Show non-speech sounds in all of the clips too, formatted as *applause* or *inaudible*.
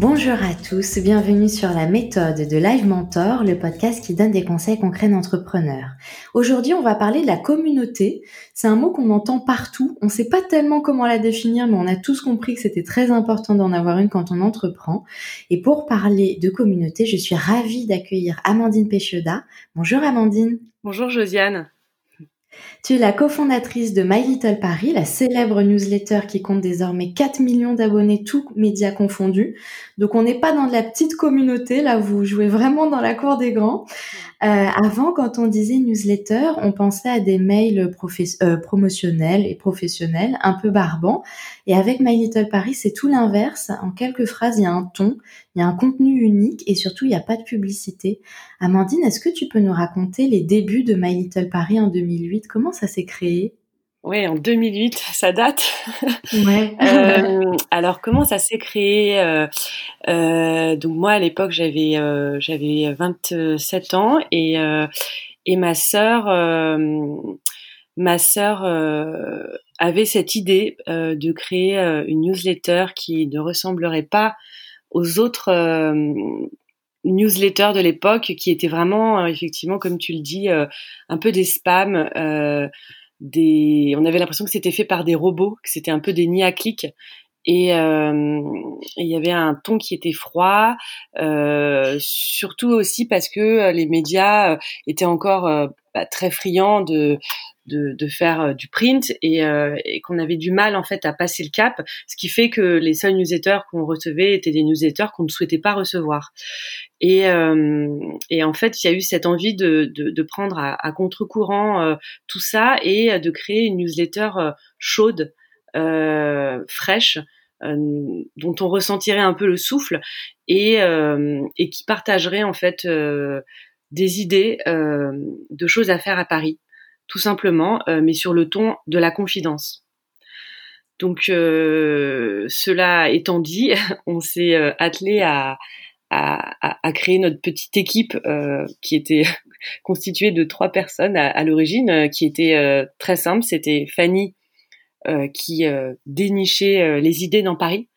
Bonjour à tous, bienvenue sur la méthode de Live Mentor, le podcast qui donne des conseils concrets d'entrepreneurs. Aujourd'hui, on va parler de la communauté. C'est un mot qu'on entend partout. On ne sait pas tellement comment la définir, mais on a tous compris que c'était très important d'en avoir une quand on entreprend. Et pour parler de communauté, je suis ravie d'accueillir Amandine Pécheda. Bonjour Amandine. Bonjour Josiane. Tu es la cofondatrice de My Little Paris, la célèbre newsletter qui compte désormais 4 millions d'abonnés, tous médias confondus. Donc on n'est pas dans de la petite communauté, là vous jouez vraiment dans la cour des grands. Euh, avant, quand on disait newsletter, on pensait à des mails euh, promotionnels et professionnels, un peu barbants. Et avec My Little Paris, c'est tout l'inverse. En quelques phrases, il y a un ton, il y a un contenu unique et surtout, il n'y a pas de publicité. Amandine, est-ce que tu peux nous raconter les débuts de My Little Paris en 2008 Comment ça s'est créé? Oui, en 2008, ça date. Ouais. *laughs* euh, alors comment ça s'est créé? Euh, euh, Donc moi à l'époque j'avais j'avais 27 ans et et ma sœur ma sœur avait cette idée de créer une newsletter qui ne ressemblerait pas aux autres newsletters de l'époque qui étaient vraiment effectivement comme tu le dis un peu des spams des, on avait l'impression que c'était fait par des robots, que c'était un peu des nids à clics. Et euh, il y avait un ton qui était froid, euh, surtout aussi parce que euh, les médias étaient encore bah, très friands de de, faire euh, du print et, euh, et qu'on avait du mal en fait à passer le cap, ce qui fait que les seuls newsletters qu'on recevait étaient des newsletters qu'on ne souhaitait pas recevoir. Et, euh, en fait, il y a eu cette envie de, prendre à, contre-courant tout ça et de créer une newsletter chaude, fraîche, dont on ressentirait un peu le souffle et, et qui partagerait en fait des idées de choses à faire à Paris tout simplement, euh, mais sur le ton de la confidence. Donc euh, cela étant dit, *laughs* on s'est euh, attelé à, à, créer notre petite équipe qui était *laughs* constituée de trois personnes à, l'origine, qui était très simple. C'était Fanny qui dénichait les idées dans Paris.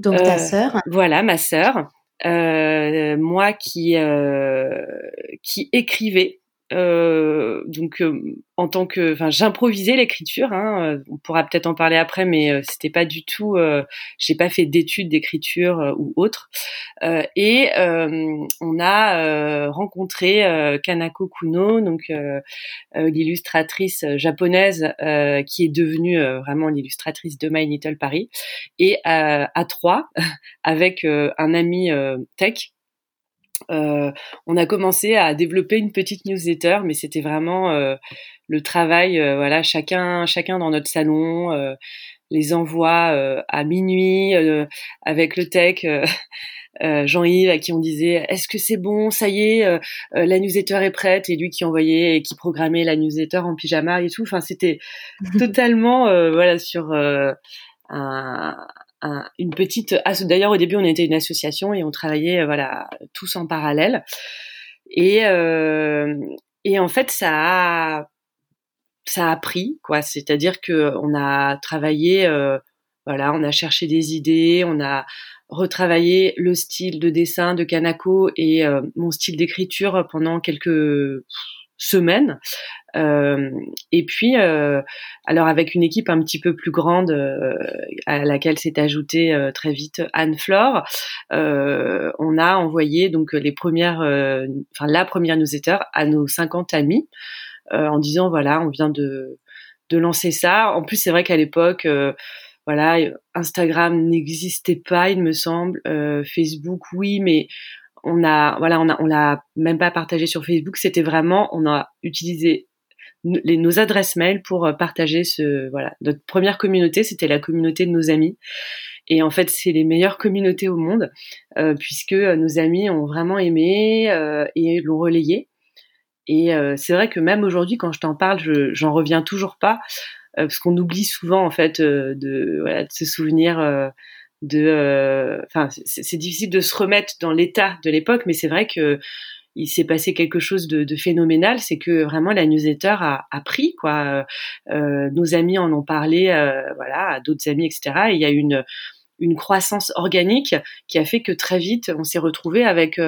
Donc ta sœur. Voilà, ma sœur. moi qui qui écrivais euh, donc euh, en tant que, enfin, j'improvisais l'écriture. Hein, euh, on pourra peut-être en parler après, mais c'était pas du tout. j'ai pas fait d'études d'écriture ou autre. et on a rencontré Kanako Kuno, donc l'illustratrice japonaise qui est devenue vraiment l'illustratrice de My Little Paris, et à trois *laughs* avec un ami tech euh, on a commencé à développer une petite newsletter, mais c'était vraiment euh, le travail, euh, voilà, chacun, chacun dans notre salon, les envois à minuit avec le tech. *laughs* Jean-Yves à qui on disait est-ce que c'est bon? Ça y est la newsletter est prête et lui qui envoyait et qui programmait la newsletter en pyjama et tout enfin c'était *laughs* totalement voilà sur un, une petite d'ailleurs au début on était une association et on travaillait euh, voilà tous en parallèle. Et euh, et en fait ça a ça a pris quoi. C'est-à-dire que on a travaillé euh, voilà on a cherché des idées on a retravaillé le style de dessin de Kanako et mon style d'écriture pendant quelques semaine. Euh, et puis, euh, alors avec une équipe un petit peu plus grande euh, à laquelle s'est ajoutée euh, très vite Anne Flore, euh, on a envoyé donc les premières, enfin la première newsletter à nos 50 amis en disant voilà, on vient de de lancer ça. En plus, c'est vrai qu'à l'époque voilà, Instagram n'existait pas, il me semble. Euh, Facebook, oui, mais on a voilà on a on l'a même pas partagé sur Facebook. C'était vraiment on a utilisé les, nos adresses mail pour euh, partager ce voilà notre première communauté. C'était la communauté de nos amis. Et en fait c'est les meilleures communautés au monde euh, puisque euh, nos amis ont vraiment aimé et l'ont relayé. Et c'est vrai que même aujourd'hui quand je t'en parle je j'en reviens toujours pas parce qu'on oublie souvent en fait de voilà de se souvenir de euh, enfin c'est difficile de se remettre dans l'état de l'époque mais c'est vrai que il s'est passé quelque chose de, de phénoménal, c'est que vraiment la newsletter a, a pris quoi. Euh, nos amis en ont parlé, euh, voilà, à d'autres amis, etc. Et il y a une une croissance organique qui a fait que très vite, on s'est retrouvé avec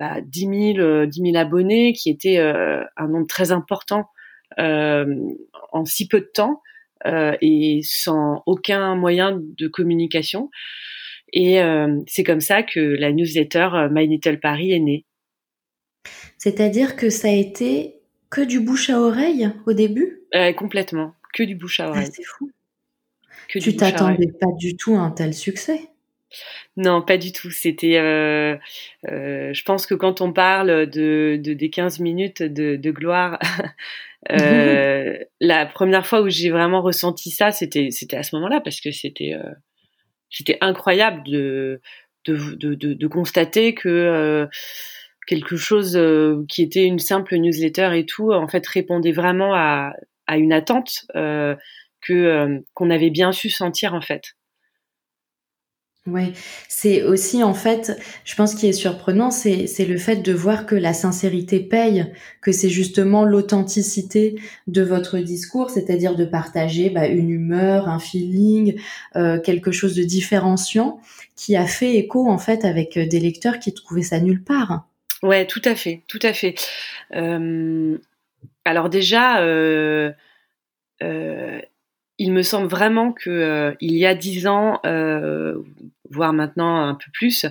bah, 10 000, 10 000 abonnés, qui était un nombre très important en si peu de temps et sans aucun moyen de communication. Et c'est comme ça que la newsletter My Little Paris est née. C'est-à-dire que ça a été que du bouche à oreille au début? Euh, Complètement, que du bouche à ah, oreille. c'est fou. Que tu t'attendais pas du tout à un tel succès? Non, pas du tout. C'était, euh, euh, je pense que quand on parle de, des 15 minutes de, gloire, *laughs* la première fois où j'ai vraiment ressenti ça, c'était, c'était à ce moment-là parce que c'était, c'était incroyable de, de, de, constater que quelque chose euh, qui était une simple newsletter et tout, en fait, répondait vraiment à, à une attente euh, que euh, qu'on avait bien su sentir en fait. Oui, c'est aussi en fait, je pense qu'il est surprenant, c'est c'est le fait de voir que la sincérité paye, que c'est justement l'authenticité de votre discours, c'est-à-dire de partager bah, une humeur, un feeling, euh, quelque chose de différenciant, qui a fait écho en fait avec des lecteurs qui trouvaient ça nulle part. Ouais, tout à fait, tout à fait. Euh, alors déjà, euh, euh, il me semble vraiment que il y a dix ans, voire maintenant un peu plus,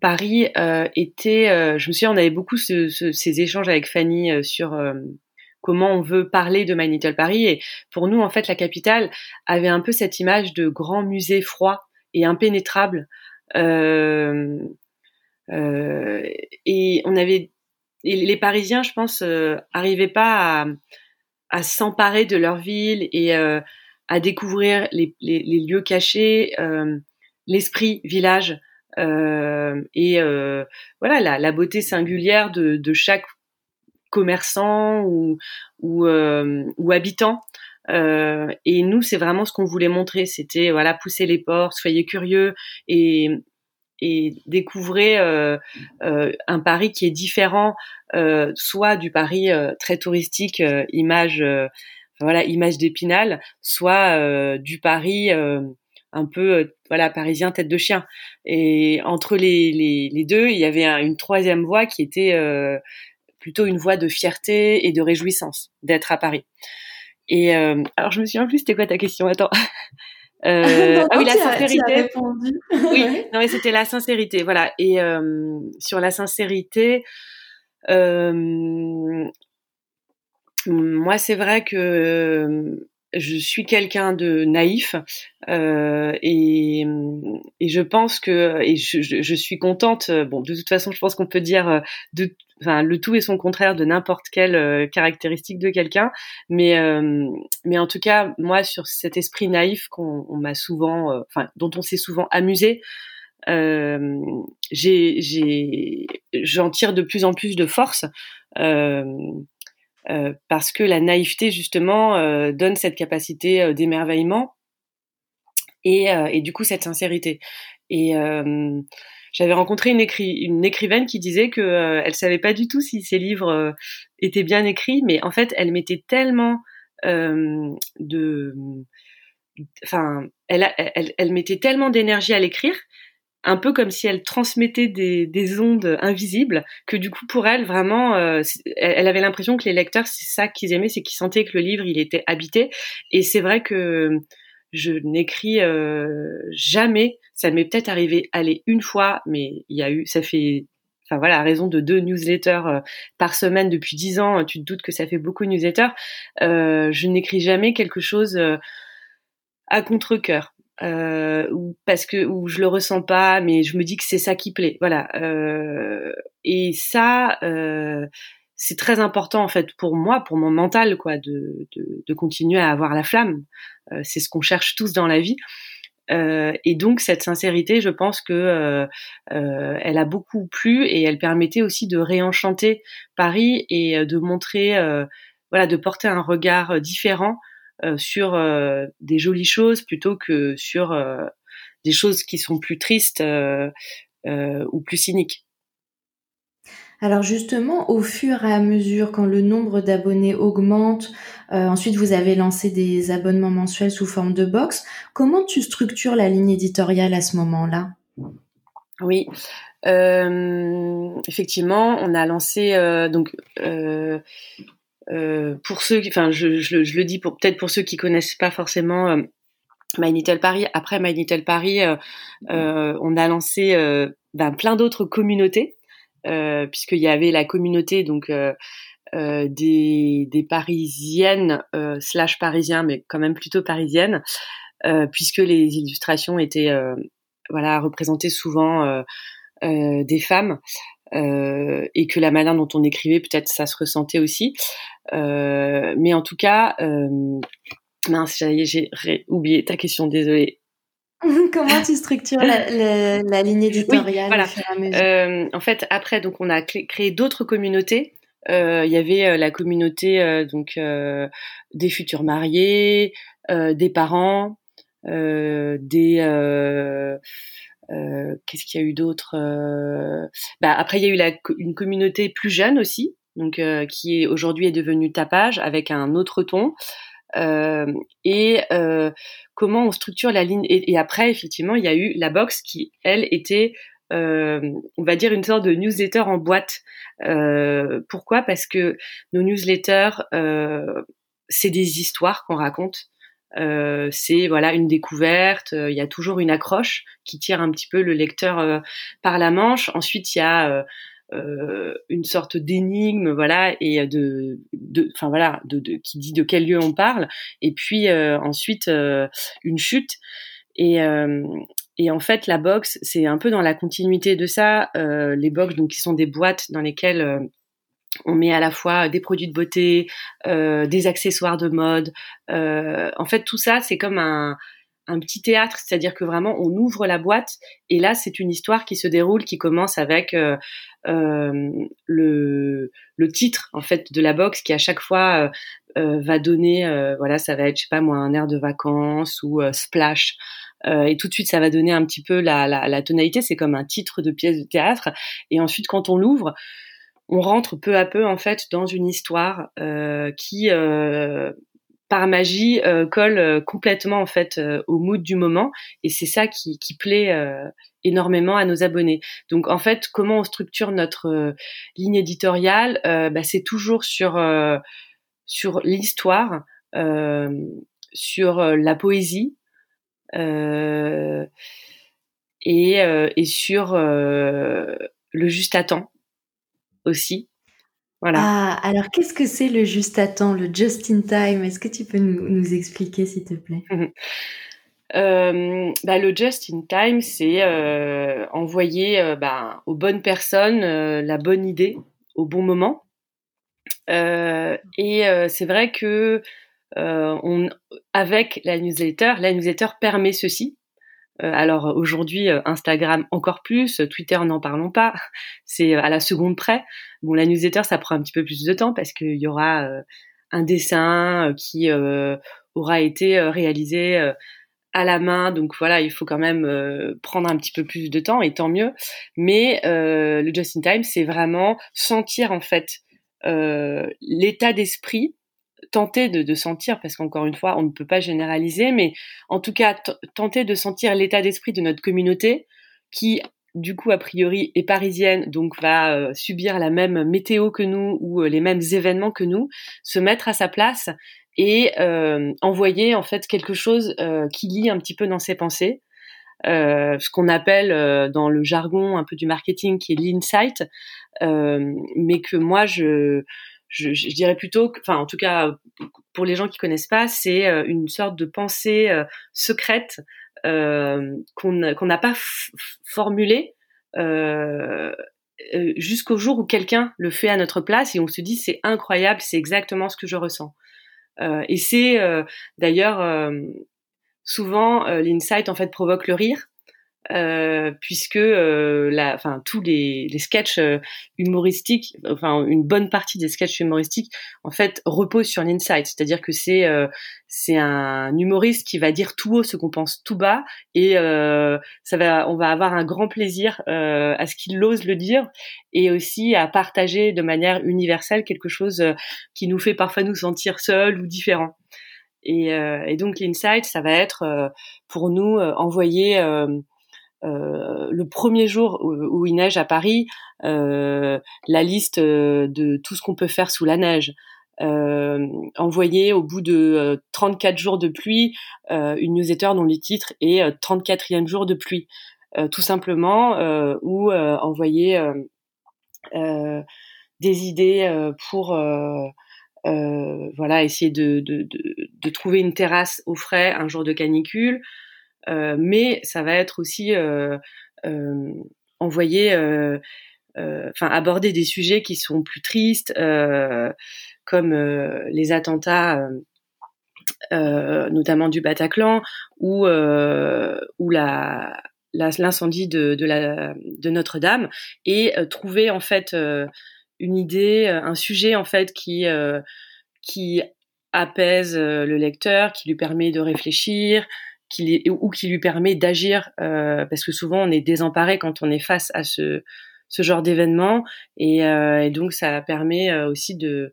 Paris était. je me souviens, on avait beaucoup ces échanges avec Fanny sur comment on veut parler de My Little Paris. Et pour nous, en fait, la capitale avait un peu cette image de grand musée froid et impénétrable. Euh, euh, et on avait, les Parisiens, je pense, euh, arrivaient pas à, à s'emparer de leur ville et euh, à découvrir les, les, les lieux cachés, l'esprit village et voilà la, la, beauté singulière de, de chaque commerçant ou ou, ou habitant. Euh, et nous, c'est vraiment ce qu'on voulait montrer. C'était voilà, pousser les portes, soyez curieux et et découvrez euh, euh, un Paris qui est différent, euh, soit du Paris euh, très touristique, euh, image, voilà, image d'Épinal, soit du Paris un peu, voilà, parisien tête de chien. Et entre les, les, les deux, il y avait une troisième voie qui était plutôt une voie de fierté et de réjouissance d'être à Paris. Et alors je me souviens plus, c'était quoi ta question? Attends. *laughs* Euh, *laughs* ah oui, la sincérité. *laughs* oui, non mais c'était la sincérité, voilà. Et euh, sur la sincérité, euh, moi c'est vrai que je suis quelqu'un de naïf euh, et, et, je pense que et je, je, suis contente. Bon, de toute façon, je pense qu'on peut dire de, enfin, le tout et son contraire de n'importe quelle euh, caractéristique de quelqu'un. Mais euh, mais en tout cas, moi, sur cet esprit naïf qu'on m'a souvent, euh, enfin, dont on s'est souvent amusé. j'ai, j'en tire de plus en plus de force euh, euh, parce que la naïveté justement euh, donne cette capacité euh, d'émerveillement et, et, du coup cette sincérité. Et j'avais rencontré une, écri une, écrivaine qui disait que elle savait pas du tout si ses livres étaient bien écrits, mais en fait elle mettait tellement de, enfin, elle, elle mettait tellement d'énergie à l'écrire un peu comme si elle transmettait des, des, ondes invisibles, que du coup pour elle vraiment, euh, elle avait l'impression que les lecteurs c'est ça qu'ils aimaient, c'est qu'ils sentaient que le livre il était habité. Et c'est vrai que je n'écris euh, jamais. Ça m'est peut-être arrivé aller une fois, mais il y a eu, ça fait enfin voilà, à raison de deux newsletters euh, par semaine depuis dix ans, tu te doutes que ça fait beaucoup de newsletters. Je n'écris jamais quelque chose à contre-cœur euh, ou parce que ou je le ressens pas, mais je me dis que c'est ça qui plaît. Voilà. Euh, et ça, euh, c'est très important en fait pour moi, pour mon mental, quoi, de, de, de continuer à avoir la flamme. Euh, c'est ce qu'on cherche tous dans la vie. Euh, et donc cette sincérité, je pense que euh, elle a beaucoup plu et elle permettait aussi de réenchanter Paris et de montrer, voilà, de porter un regard différent sur euh, des jolies choses plutôt que sur euh, des choses qui sont plus tristes ou plus cyniques. Alors justement, au fur et à mesure, quand le nombre d'abonnés augmente, euh, ensuite vous avez lancé des abonnements mensuels sous forme de box. Comment tu structures la ligne éditoriale à ce moment-là? Oui, euh, effectivement, on a lancé euh, donc pour ceux, enfin je, je, le dis pour peut-être pour ceux qui connaissent pas forcément My Little Paris. Après My Little Paris, on a lancé ben, plein d'autres communautés euh, puisqu'il y avait la communauté donc euh, euh, des, des, parisiennes slash parisiens, mais quand même plutôt parisiennes, puisque les illustrations étaient voilà représentées souvent des femmes. Euh, et que la manière dont on écrivait, peut-être ça se ressentait aussi. Euh, mais en tout cas, euh, mince, j'ai oublié ta question, désolée. *laughs* Comment tu structures la, la, ligne éditoriale voilà. En fait, après, donc on a créé d'autres communautés. Il y avait la communauté donc des futurs mariés, des parents, des qu'est-ce qu'il y a eu d'autre bah, Après, il y a eu la, une communauté plus jeune aussi, donc qui est aujourd'hui est devenue tapage avec un autre ton. Euh, et euh, comment on structure la ligne? Et, après, effectivement, il y a eu la box qui, elle, était euh, on va dire une sorte de newsletter en boîte. Euh, pourquoi? Parce que nos newsletters, euh, c'est des histoires qu'on raconte. Euh, c'est voilà une découverte. Il y a toujours une accroche qui tire un petit peu le lecteur par la manche. Ensuite, il y a euh, une sorte d'énigme, voilà, et de, enfin voilà, de, de, qui dit de quel lieu on parle, et puis euh, ensuite euh, une chute. Et, et en fait, la box, c'est un peu dans la continuité de ça. les box, donc, qui sont des boîtes dans lesquelles on met à la fois des produits de beauté, des accessoires de mode. en fait, tout ça, c'est comme un, un petit théâtre, c'est-à-dire que vraiment on ouvre la boîte et là c'est une histoire qui se déroule, qui commence avec euh, euh, le, le titre en fait de la box qui à chaque fois euh, va donner, voilà, ça va être je sais pas moi un air de vacances ou splash. et tout de suite, ça va donner un petit peu la, la, la tonalité. C'est comme un titre de pièce de théâtre. Et ensuite, quand on l'ouvre, on rentre peu à peu en fait dans une histoire qui par magie euh, colle euh, complètement en fait euh, au mood du moment et c'est ça qui, qui plaît énormément à nos abonnés. Donc en fait, comment on structure notre ligne éditoriale bah, C'est toujours sur sur l'histoire, sur la poésie et, et sur le juste à temps aussi. Ah, alors qu'est-ce que c'est le juste à temps, le just in time? Est-ce que tu peux nous, expliquer, s'il te plaît? *laughs* Euh, bah, le just in time, c'est euh, envoyer euh, bah, aux bonnes personnes la bonne idée au bon moment. et c'est vrai que on, avec la newsletter, la newsletter permet ceci. Alors aujourd'hui, Instagram encore plus, Twitter n'en parlons pas, *laughs* c'est à la seconde près. Bon, la newsletter, ça prend un petit peu plus de temps parce qu'il y aura euh, un dessin euh, qui euh, aura été réalisé à la main, donc voilà, il faut quand même prendre un petit peu plus de temps et tant mieux. Mais le just in time, c'est vraiment sentir en fait l'état d'esprit tenter de, sentir, parce qu'encore une fois, on ne peut pas généraliser, mais en tout cas, tenter de sentir l'état d'esprit de notre communauté qui du coup a priori est parisienne, donc va euh, subir la même météo que nous ou euh, les mêmes événements que nous, se mettre à sa place et euh, envoyer en fait quelque chose qui lie un petit peu dans ses pensées, ce qu'on appelle dans le jargon un peu du marketing qui est l'insight, mais que moi je, je, je dirais plutôt, enfin en tout cas pour les gens qui connaissent pas, c'est une sorte de pensée secrète euh, qu'on n'a pas formulé euh, euh, jusqu'au jour où quelqu'un le fait à notre place et on se dit c'est incroyable, c'est exactement ce que je ressens. et c'est d'ailleurs souvent l'insight en fait provoque le rire. Euh, puisque euh, la, enfin tous les, les sketchs euh, humoristiques, enfin une bonne partie des sketchs humoristiques, en fait reposent sur l'insight, c'est-à-dire que c'est euh, c'est un humoriste qui va dire tout haut ce qu'on pense tout bas et ça va, on va avoir un grand plaisir à ce qu'il ose le dire et aussi à partager de manière universelle quelque chose qui nous fait parfois nous sentir seuls ou différents. Et, et donc l'insight, ça va être pour nous envoyer euh, le premier jour où, il neige à Paris, euh, la liste euh, de tout ce qu'on peut faire sous la neige. Envoyer au bout de 34 jours de pluie une newsletter dont le titre est 34e jour de pluie, tout simplement, ou envoyer des idées pour voilà essayer de, de, trouver une terrasse au frais un jour de canicule, mais ça va être aussi euh, euh, envoyer, enfin aborder des sujets qui sont plus tristes, comme les attentats. notamment du Bataclan ou ou la l'incendie de, de, de Notre-Dame et trouver en fait une idée, un sujet en fait qui qui apaise le lecteur, qui lui permet de réfléchir, qui, ou qui lui permet d'agir, euh, parce que souvent on est désemparé quand on est face à ce, ce genre d'événement, et, euh, et, donc ça permet euh, aussi de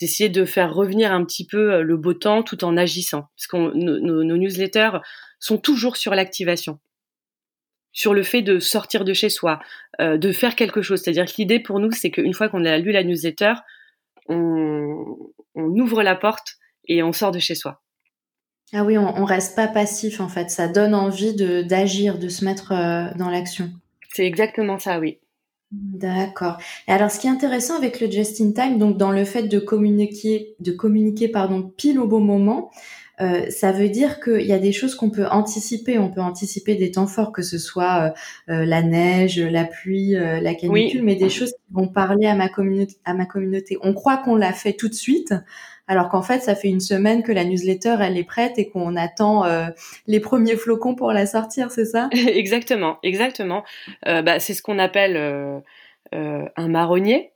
d'essayer de faire revenir un petit peu euh, le beau temps tout en agissant, parce que nos, nos, newsletters sont toujours sur l'activation sur le fait de sortir de chez soi, euh, de faire quelque chose. C'est-à-dire que l'idée pour nous, c'est qu'une fois qu'on a lu la newsletter, on, on ouvre la porte et on sort de chez soi. Ah oui, on, on reste pas passif en fait. Ça donne envie de d'agir, de se mettre euh, dans l'action. C'est exactement ça, oui. D'accord. Alors, ce qui est intéressant avec le just in time, donc dans le fait de communiquer, de communiquer pardon pile au bon moment, euh, ça veut dire qu'il y a des choses qu'on peut anticiper. On peut anticiper des temps forts, que ce soit euh, euh la neige, la pluie, euh, la canicule, mais des choses qui vont parler à ma. À ma communauté. On croit qu'on l'a fait tout de suite, alors qu'en fait, ça fait une semaine que la newsletter elle est prête et qu'on attend euh, les premiers flocons pour la sortir, c'est ça? *laughs* Exactement, exactement. Euh, bah, c'est ce qu'on appelle euh, un marronnier.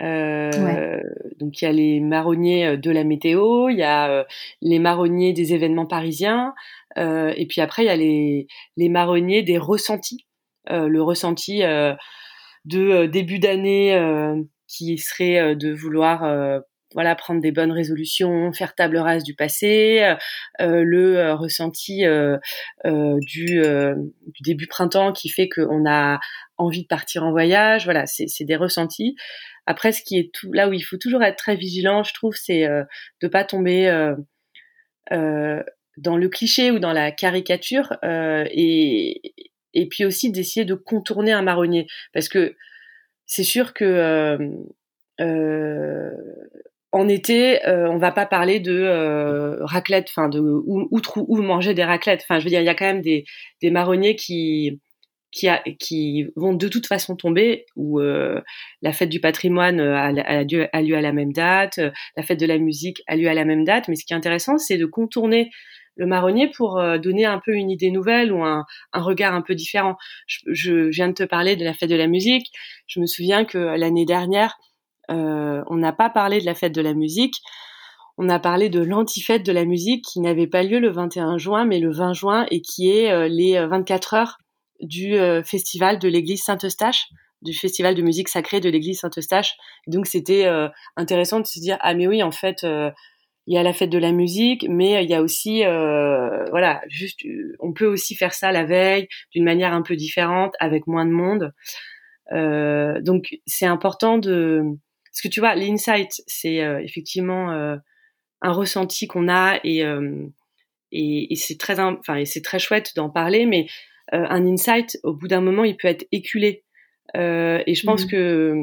Donc il y a les marronniers de la météo, il y a les marronniers des événements parisiens, et puis après il y a les, les marronniers des ressentis. le ressenti de début d'année qui serait de vouloir voilà prendre des bonnes résolutions, faire table rase du passé, euh, euh le euh, ressenti euh, du, du, début printemps qui fait qu'on a envie de partir en voyage. Voilà, c'est des ressentis. Après, ce qui est tout là où il faut toujours être très vigilant, je trouve, c'est de pas tomber dans le cliché ou dans la caricature et et puis aussi d'essayer de contourner un marronnier parce que c'est sûr que euh, en été, euh, on va pas parler de euh, raclette, enfin de où, où, manger des raclettes. Enfin, je veux dire, il y a quand même des, des marronniers qui qui, a, qui vont de toute façon tomber, où euh, la fête du patrimoine a, a, lieu, a, lieu, à la même date, la fête de la musique a lieu à la même date. Mais ce qui est intéressant, c'est de contourner le marronnier pour donner un peu une idée nouvelle ou un, un regard un peu différent. Je, je, viens de te parler de la fête de la musique. Je me souviens que l'année dernière, euh, on n'a pas parlé de la fête de la musique. On a parlé de l'antifête de la musique qui n'avait pas lieu le 21 juin, mais le 20 juin et qui est euh, les 24 euh, heures du festival de l'église Saint-Eustache, du festival de musique sacrée de l'église Saint-Eustache. Donc c'était intéressant de se dire ah mais oui en fait il y a la fête de la musique, mais il y a aussi voilà juste on peut aussi faire ça la veille d'une manière un peu différente avec moins de monde. donc c'est important de parce que tu vois, l'insight, c'est euh, effectivement euh, un ressenti qu'on a et, euh, et, et c'est très, enfin, c'est très chouette d'en parler, mais un insight, au bout d'un moment, il peut être éculé. et je pense mmh. que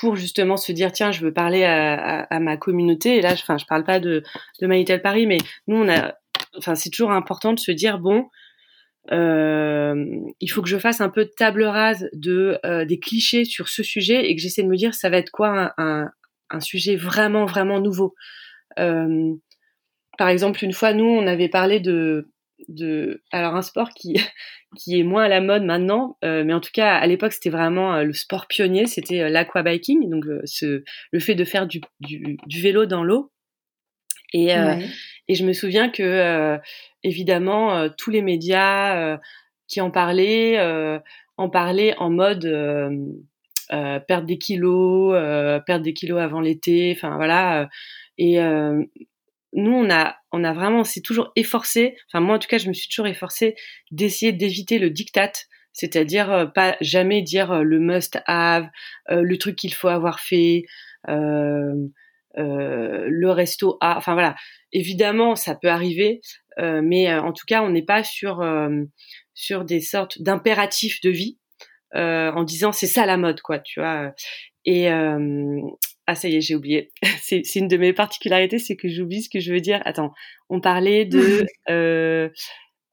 pour justement se dire tiens je veux parler à, à, à ma communauté et là je, enfin je parle pas de de Manitel Paris mais nous on a enfin c'est toujours important de se dire bon euh, il faut que je fasse un peu de table rase de euh, des clichés sur ce sujet et que j'essaie de me dire ça va être quoi un, un, sujet vraiment vraiment nouveau. Euh, par exemple, une fois, nous, on avait parlé de de alors un sport qui *laughs* qui est moins à la mode maintenant, mais en tout cas à l'époque c'était vraiment le sport pionnier, c'était l'aquabiking, donc ce le fait de faire du, du, du vélo dans l'eau. Et et je me souviens que évidemment tous les médias qui en parlaient en parlaient en mode euh, perdre des kilos, euh, perdre des kilos avant l'été, enfin voilà. Euh, et nous, on a, on a vraiment, c'est toujours efforcé. Enfin moi, en tout cas, je me suis toujours efforcée d'essayer d'éviter le diktat, c'est-à-dire pas jamais dire le must have, le truc qu'il faut avoir fait. Le resto a, enfin voilà, évidemment ça peut arriver, mais en tout cas on n'est pas sur sur des sortes d'impératifs de vie. Euh, en disant c'est ça la mode, quoi, tu vois. Et euh, ah ça y est, j'ai oublié. *laughs* c'est une de mes particularités, c'est que j'oublie ce que je veux dire. Attends, on parlait de *laughs* euh,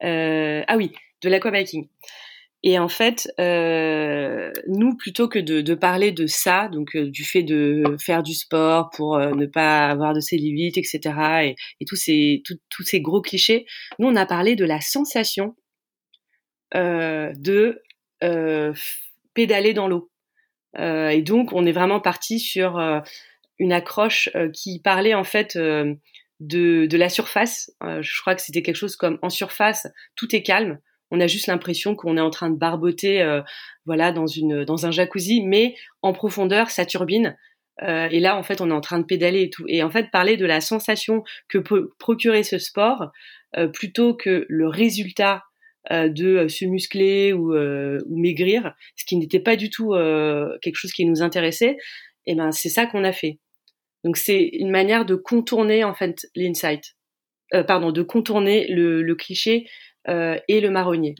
euh, ah oui, de l'aquabiking. Et en fait, euh, nous, plutôt que de, parler de ça, donc du fait de faire du sport pour ne pas avoir de cellulite, etc., et, tous ces gros clichés, nous, on a parlé de la sensation de euh, pédaler dans l'eau. Euh, et donc, on est vraiment parti sur euh, une accroche qui parlait en fait de la surface. je crois que c'était quelque chose comme en surface, tout est calme. On a juste l'impression qu'on est en train de barboter, voilà, dans une dans un jacuzzi, mais en profondeur, ça turbine. et là, en fait, on est en train de pédaler et tout. Et en fait, parler de la sensation que peut procurer ce sport, plutôt que le résultat euh, de euh, se muscler ou, euh, maigrir, ce qui n'était pas du tout quelque chose qui nous intéressait, et ben c'est ça qu'on a fait. Donc c'est une manière de contourner en fait l'insight, pardon, de contourner le cliché et le marronnier.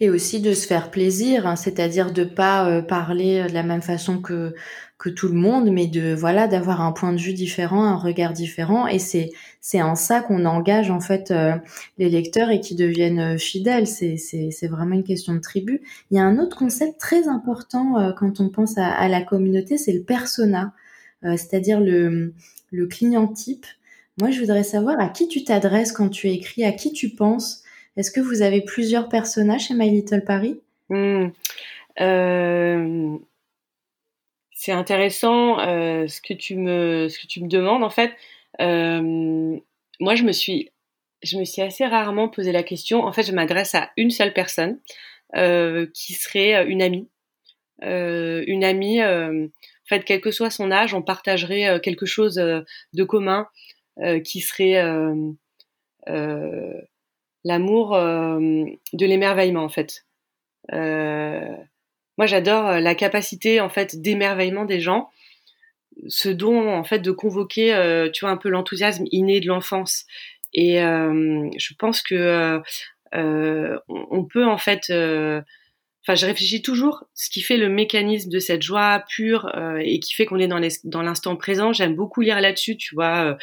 Et aussi de se faire plaisir, hein, c'est-à-dire de pas euh, parler de la même façon que que tout le monde, mais de voilà d'avoir un point de vue différent, un regard différent. Et c'est c'est en ça qu'on engage en fait euh, les lecteurs et qui deviennent euh, fidèles. C'est c'est c'est vraiment une question de tribu. Il y a un autre concept très important quand on pense à, à la communauté, c'est le persona, c'est-à-dire le le client type. Moi, je voudrais savoir à qui tu t'adresses quand tu écris, à qui tu penses est-ce que vous avez plusieurs personnages chez My Little Paris? Hmm. euh, C'est intéressant euh, ce que tu me demandes en fait. Euh, moi, je me suis je me suis assez rarement posé la question. En fait, je m'adresse à une seule personne qui serait une amie. une amie, en fait, quel que soit son âge, on partagerait quelque chose de commun qui serait l'amour euh, de l'émerveillement en fait. Euh, moi, j'adore euh, la capacité en fait d'émerveillement des gens, ce don en fait de convoquer, tu vois, un peu l'enthousiasme inné de l'enfance. Et je pense que on peut en fait Enfin, je réfléchis toujours ce qui fait le mécanisme de cette joie pure euh, et qui fait qu'on est dans, dans l'instant présent. J'aime beaucoup lire là-dessus, tu vois, euh,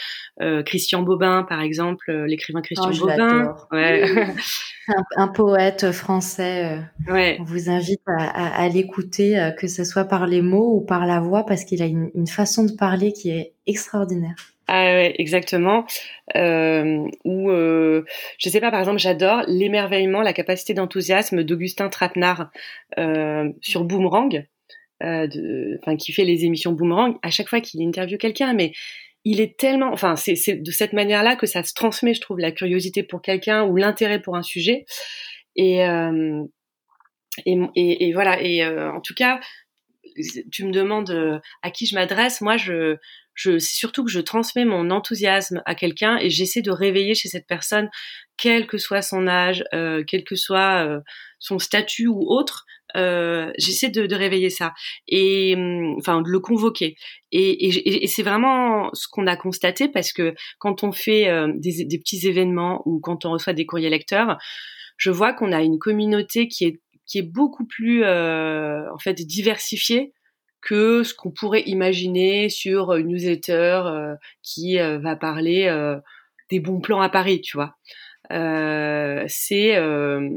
euh Christian Bobin, par exemple, euh, l'écrivain Christian oh, Bobin. Ouais. *laughs* un, un, poète français. Ouais. On vous invite à, à, à l'écouter, que ce soit par les mots ou par la voix, parce qu'il a une, une façon de parler qui est extraordinaire. Ah exactement. Euh, ou euh, je sais pas, par exemple, j'adore l'émerveillement, la capacité d'enthousiasme d'Augustin Trapenard euh, sur Boomerang, euh, enfin qui fait les émissions Boomerang. À chaque fois qu'il interviewe quelqu'un, mais il est tellement, enfin c'est de cette manière-là que ça se transmet, je trouve, la curiosité pour quelqu'un ou l'intérêt pour un sujet. Et euh, et, et, voilà. Et en tout cas, tu me demandes à qui je m'adresse. Moi, je je, c'est surtout que je transmets mon enthousiasme à quelqu'un et j'essaie de réveiller chez cette personne, quel que soit son âge, euh, quel que soit euh, son statut ou autre, euh, j'essaie de, de, réveiller ça et hum, enfin de le convoquer. Et, et, et c'est vraiment ce qu'on a constaté parce que quand on fait euh, des, des, petits événements ou quand on reçoit des courriers lecteurs, je vois qu'on a une communauté qui est qui est beaucoup plus euh, en fait diversifiée que ce qu'on pourrait imaginer sur une newsletter euh, qui euh, va parler euh, des bons plans à Paris, tu vois. Euh, c'est euh,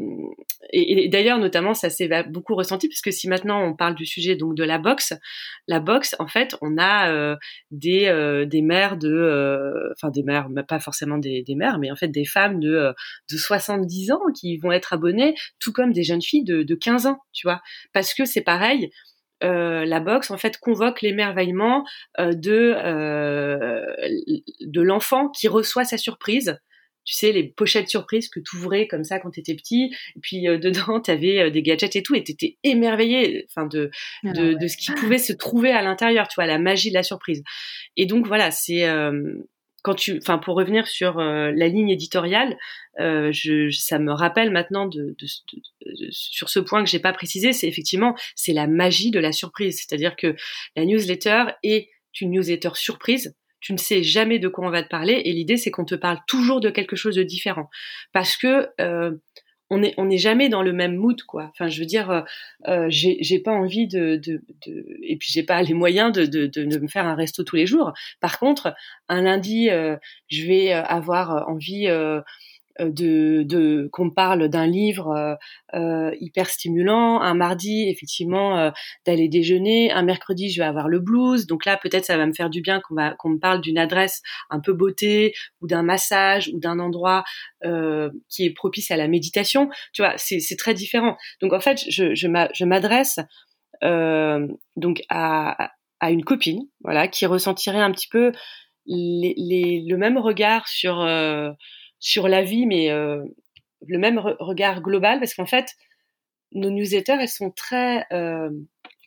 et, d'ailleurs notamment ça s'est beaucoup ressenti parce que si maintenant on parle du sujet donc de la boxe, la boxe en fait on a euh, des des mères de enfin des mères pas forcément des, des mères mais en fait des femmes de de 70 ans qui vont être abonnées tout comme des jeunes filles de, de 15 ans tu vois parce que c'est pareil euh, la boxe en fait convoque l'émerveillement euh, de euh, de l'enfant qui reçoit sa surprise tu sais, les pochettes surprises que tu ouvrais comme ça quand tu étais petit. Et puis euh, *laughs* dedans, tu avais euh, des gadgets et tout, et tu étais émerveillé enfin, de, ah de, de, ce qui pouvait se trouver à l'intérieur, tu vois, la magie de la surprise. Et donc voilà, c'est quand tu, enfin, pour revenir sur la ligne éditoriale, je, ça me rappelle maintenant de, de, de, sur ce point que j'ai pas précisé, c'est effectivement c'est la magie de la surprise, c'est-à-dire que la newsletter est une newsletter surprise. Tu ne sais jamais de quoi on va te parler et l'idée c'est qu'on te parle toujours de quelque chose de différent. Parce que euh, on n'est on est jamais dans le même mood quoi. Enfin je veux dire euh, euh j'ai pas envie de, de, et puis j'ai pas *laughs* les moyens de, de, de, me faire un resto tous les jours. Par contre un lundi euh, je vais avoir envie euh, de, de qu'on parle d'un livre euh, euh, hyper stimulant, un mardi effectivement d'aller déjeuner, un mercredi je vais avoir le blues, donc là peut-être ça va me faire du bien qu'on va qu'on me parle d'une adresse un peu beauté ou d'un massage ou d'un endroit qui est propice à la méditation, tu vois, c'est c'est très différent. Donc en fait je je m'adresse donc à à une copine, voilà, qui ressentirait un petit peu les, les, le même regard sur sur la vie, mais euh, le même regard global, parce qu'en fait, nos newsletters, elles sont très, euh,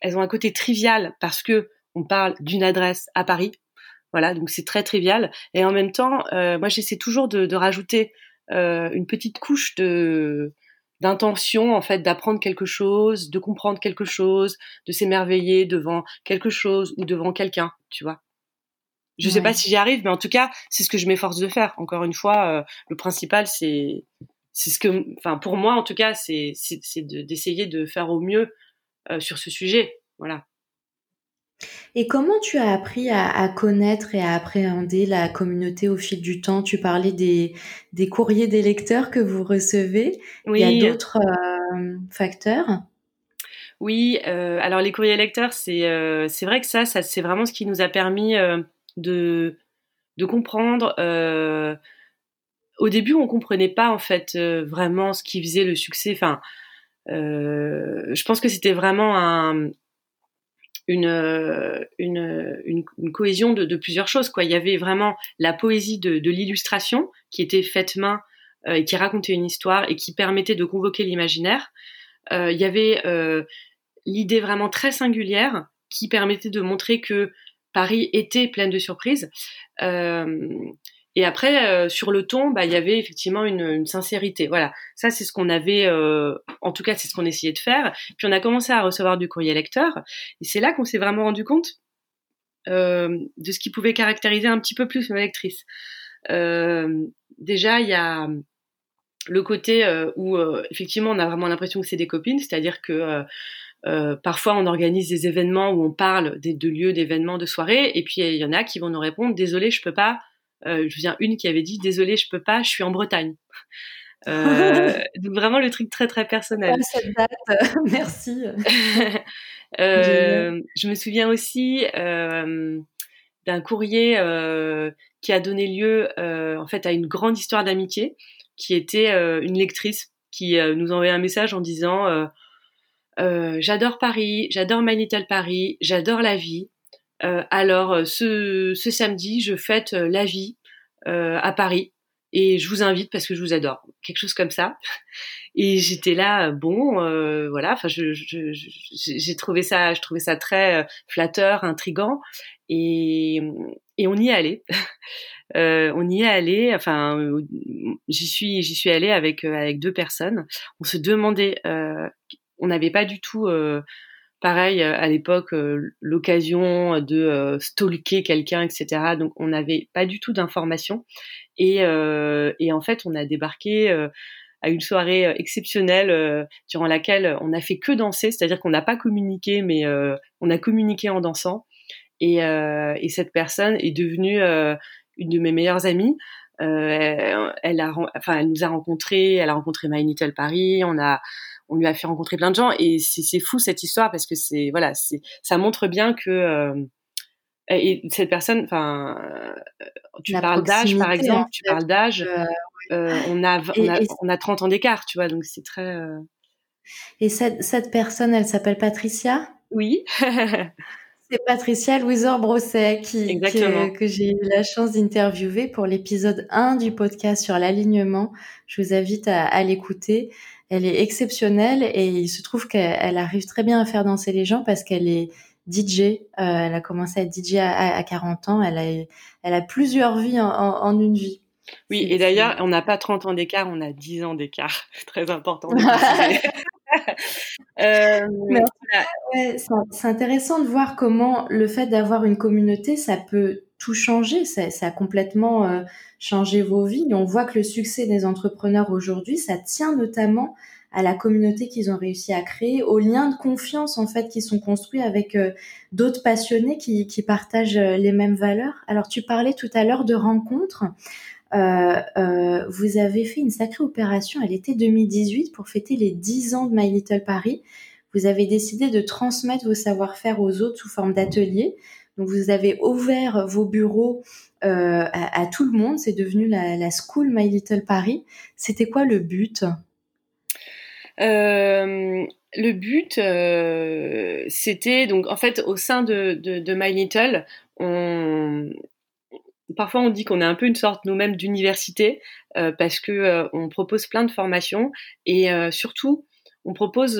elles ont un côté trivial parce que on parle d'une adresse à Paris, voilà, donc c'est très trivial. Et en même temps, euh, moi, j'essaie toujours de, de rajouter une petite couche de d'intention en fait d'apprendre quelque chose, de comprendre quelque chose, de s'émerveiller devant quelque chose ou devant quelqu'un, tu vois. Je ne sais pas si j'y arrive, mais en tout cas, c'est ce que je m'efforce de faire. Encore une fois, euh, le principal, c'est c'est ce que, enfin, pour moi, en tout cas, c'est c'est d'essayer de, faire au mieux euh, sur ce sujet. Voilà. Et comment tu as appris à, connaître et à appréhender la communauté au fil du temps? Tu parlais des, des courriers des lecteurs que vous recevez. Oui. Il y a d'autres euh, facteurs? Oui, alors les courriers lecteurs, c'est c'est vrai que ça, ça c'est vraiment ce qui nous a permis de, comprendre. Euh, au début, on comprenait pas en fait euh, vraiment ce qui faisait le succès. Enfin, euh, je pense que c'était vraiment un, une, une, cohésion de, plusieurs choses. Quoi. Il y avait vraiment la poésie de l'illustration qui était faite main et qui racontait une histoire et qui permettait de convoquer l'imaginaire. il y avait l'idée vraiment très singulière qui permettait de montrer que Paris était pleine de surprises. Euh, et après, euh, sur le ton, bah, il y avait effectivement une, sincérité. Voilà, ça c'est ce qu'on avait, euh, en tout cas c'est ce qu'on essayait de faire. Puis on a commencé à recevoir du courrier lecteur, et c'est là qu'on s'est vraiment rendu compte de ce qui pouvait caractériser un petit peu plus une lectrice. déjà, il y a le côté où effectivement on a vraiment l'impression que c'est des copines, c'est-à-dire que euh, parfois, on organise des événements où on parle des, de lieux, d'événements, de soirées, et puis il y en a qui vont nous répondre désolé, je peux pas. Euh, je viens une qui avait dit désolé, je peux pas, je suis en Bretagne. Euh, *laughs* donc vraiment le truc très très personnel. cette date, *laughs* merci. *laughs* euh, je me souviens aussi euh, d'un courrier qui a donné lieu en fait à une grande histoire d'amitié, qui était une lectrice qui nous envoyait un message en disant euh, j'adore Paris, j'adore My Little Paris, j'adore la vie. Euh, alors euh, ce, ce, samedi, je fête la vie à Paris et je vous invite parce que je vous adore, quelque chose comme ça. *laughs* Et j'étais là, bon, voilà, enfin, j'ai trouvé ça, je trouvais ça très flatteur, intrigant, et, et on y est allé. *laughs* Euh, on y est allé, enfin, j'y suis, j'y suis allée avec avec deux personnes. On se demandait euh, on n'avait pas du tout euh, pareil à l'époque euh, l'occasion de euh, stalker quelqu'un etc donc on n'avait pas du tout d'informations. Et, et en fait on a débarqué à une soirée exceptionnelle durant laquelle on n'a fait que danser. C'est-à-dire qu'on n'a pas communiqué mais on a communiqué en dansant. Et, et cette personne est devenue une de mes meilleures amies. Elle a, enfin, elle nous a rencontrés, elle a rencontré My Little Paris, on a, on lui a fait rencontrer plein de gens et c'est fou cette histoire parce que c'est, voilà, c'est, ça montre bien que et cette personne, enfin, tu parles d'âge par exemple, tu parles d'âge, on a, on a, on a 30 ans d'écart, tu vois, donc c'est très. Et cette, cette personne, elle s'appelle Patricia? Oui. *laughs* C'est Patricia Louiseur Brosset qui, que j'ai eu la chance d'interviewer pour l'épisode 1 du podcast sur l'alignement. Je vous invite à, à l'écouter. Elle est exceptionnelle et il se trouve qu'elle arrive très bien à faire danser les gens parce qu'elle est DJ. Euh, elle a commencé à être DJ à, à, 40 ans. Elle a, elle a plusieurs vies en, en, en une vie. Oui, et d'ailleurs, on n'a pas 30 ans d'écart, on a 10 ans d'écart. *laughs* Très important. *laughs* euh, ouais, c'est intéressant de voir comment le fait d'avoir une communauté, ça peut tout changer. Ça, ça a complètement euh, changé vos vies. On voit que le succès des entrepreneurs aujourd'hui, ça tient notamment à la communauté qu'ils ont réussi à créer, aux liens de confiance en fait qui sont construits avec euh, d'autres passionnés qui, qui partagent euh, les mêmes valeurs. Alors tu parlais tout à l'heure de rencontres. Euh, euh, vous avez fait une sacrée opération à l'été 2018 pour fêter les 10 ans de My Little Paris. Vous avez décidé de transmettre vos savoir-faire aux autres sous forme d'ateliers. Donc vous avez ouvert vos bureaux euh, à, tout le monde. C'est devenu la, School My Little Paris. C'était quoi le but? Euh, le but, euh, c'était donc en fait au sein de, My Little, on, parfois on dit qu'on est un peu une sorte nous-mêmes d'université parce que on propose plein de formations et surtout on propose,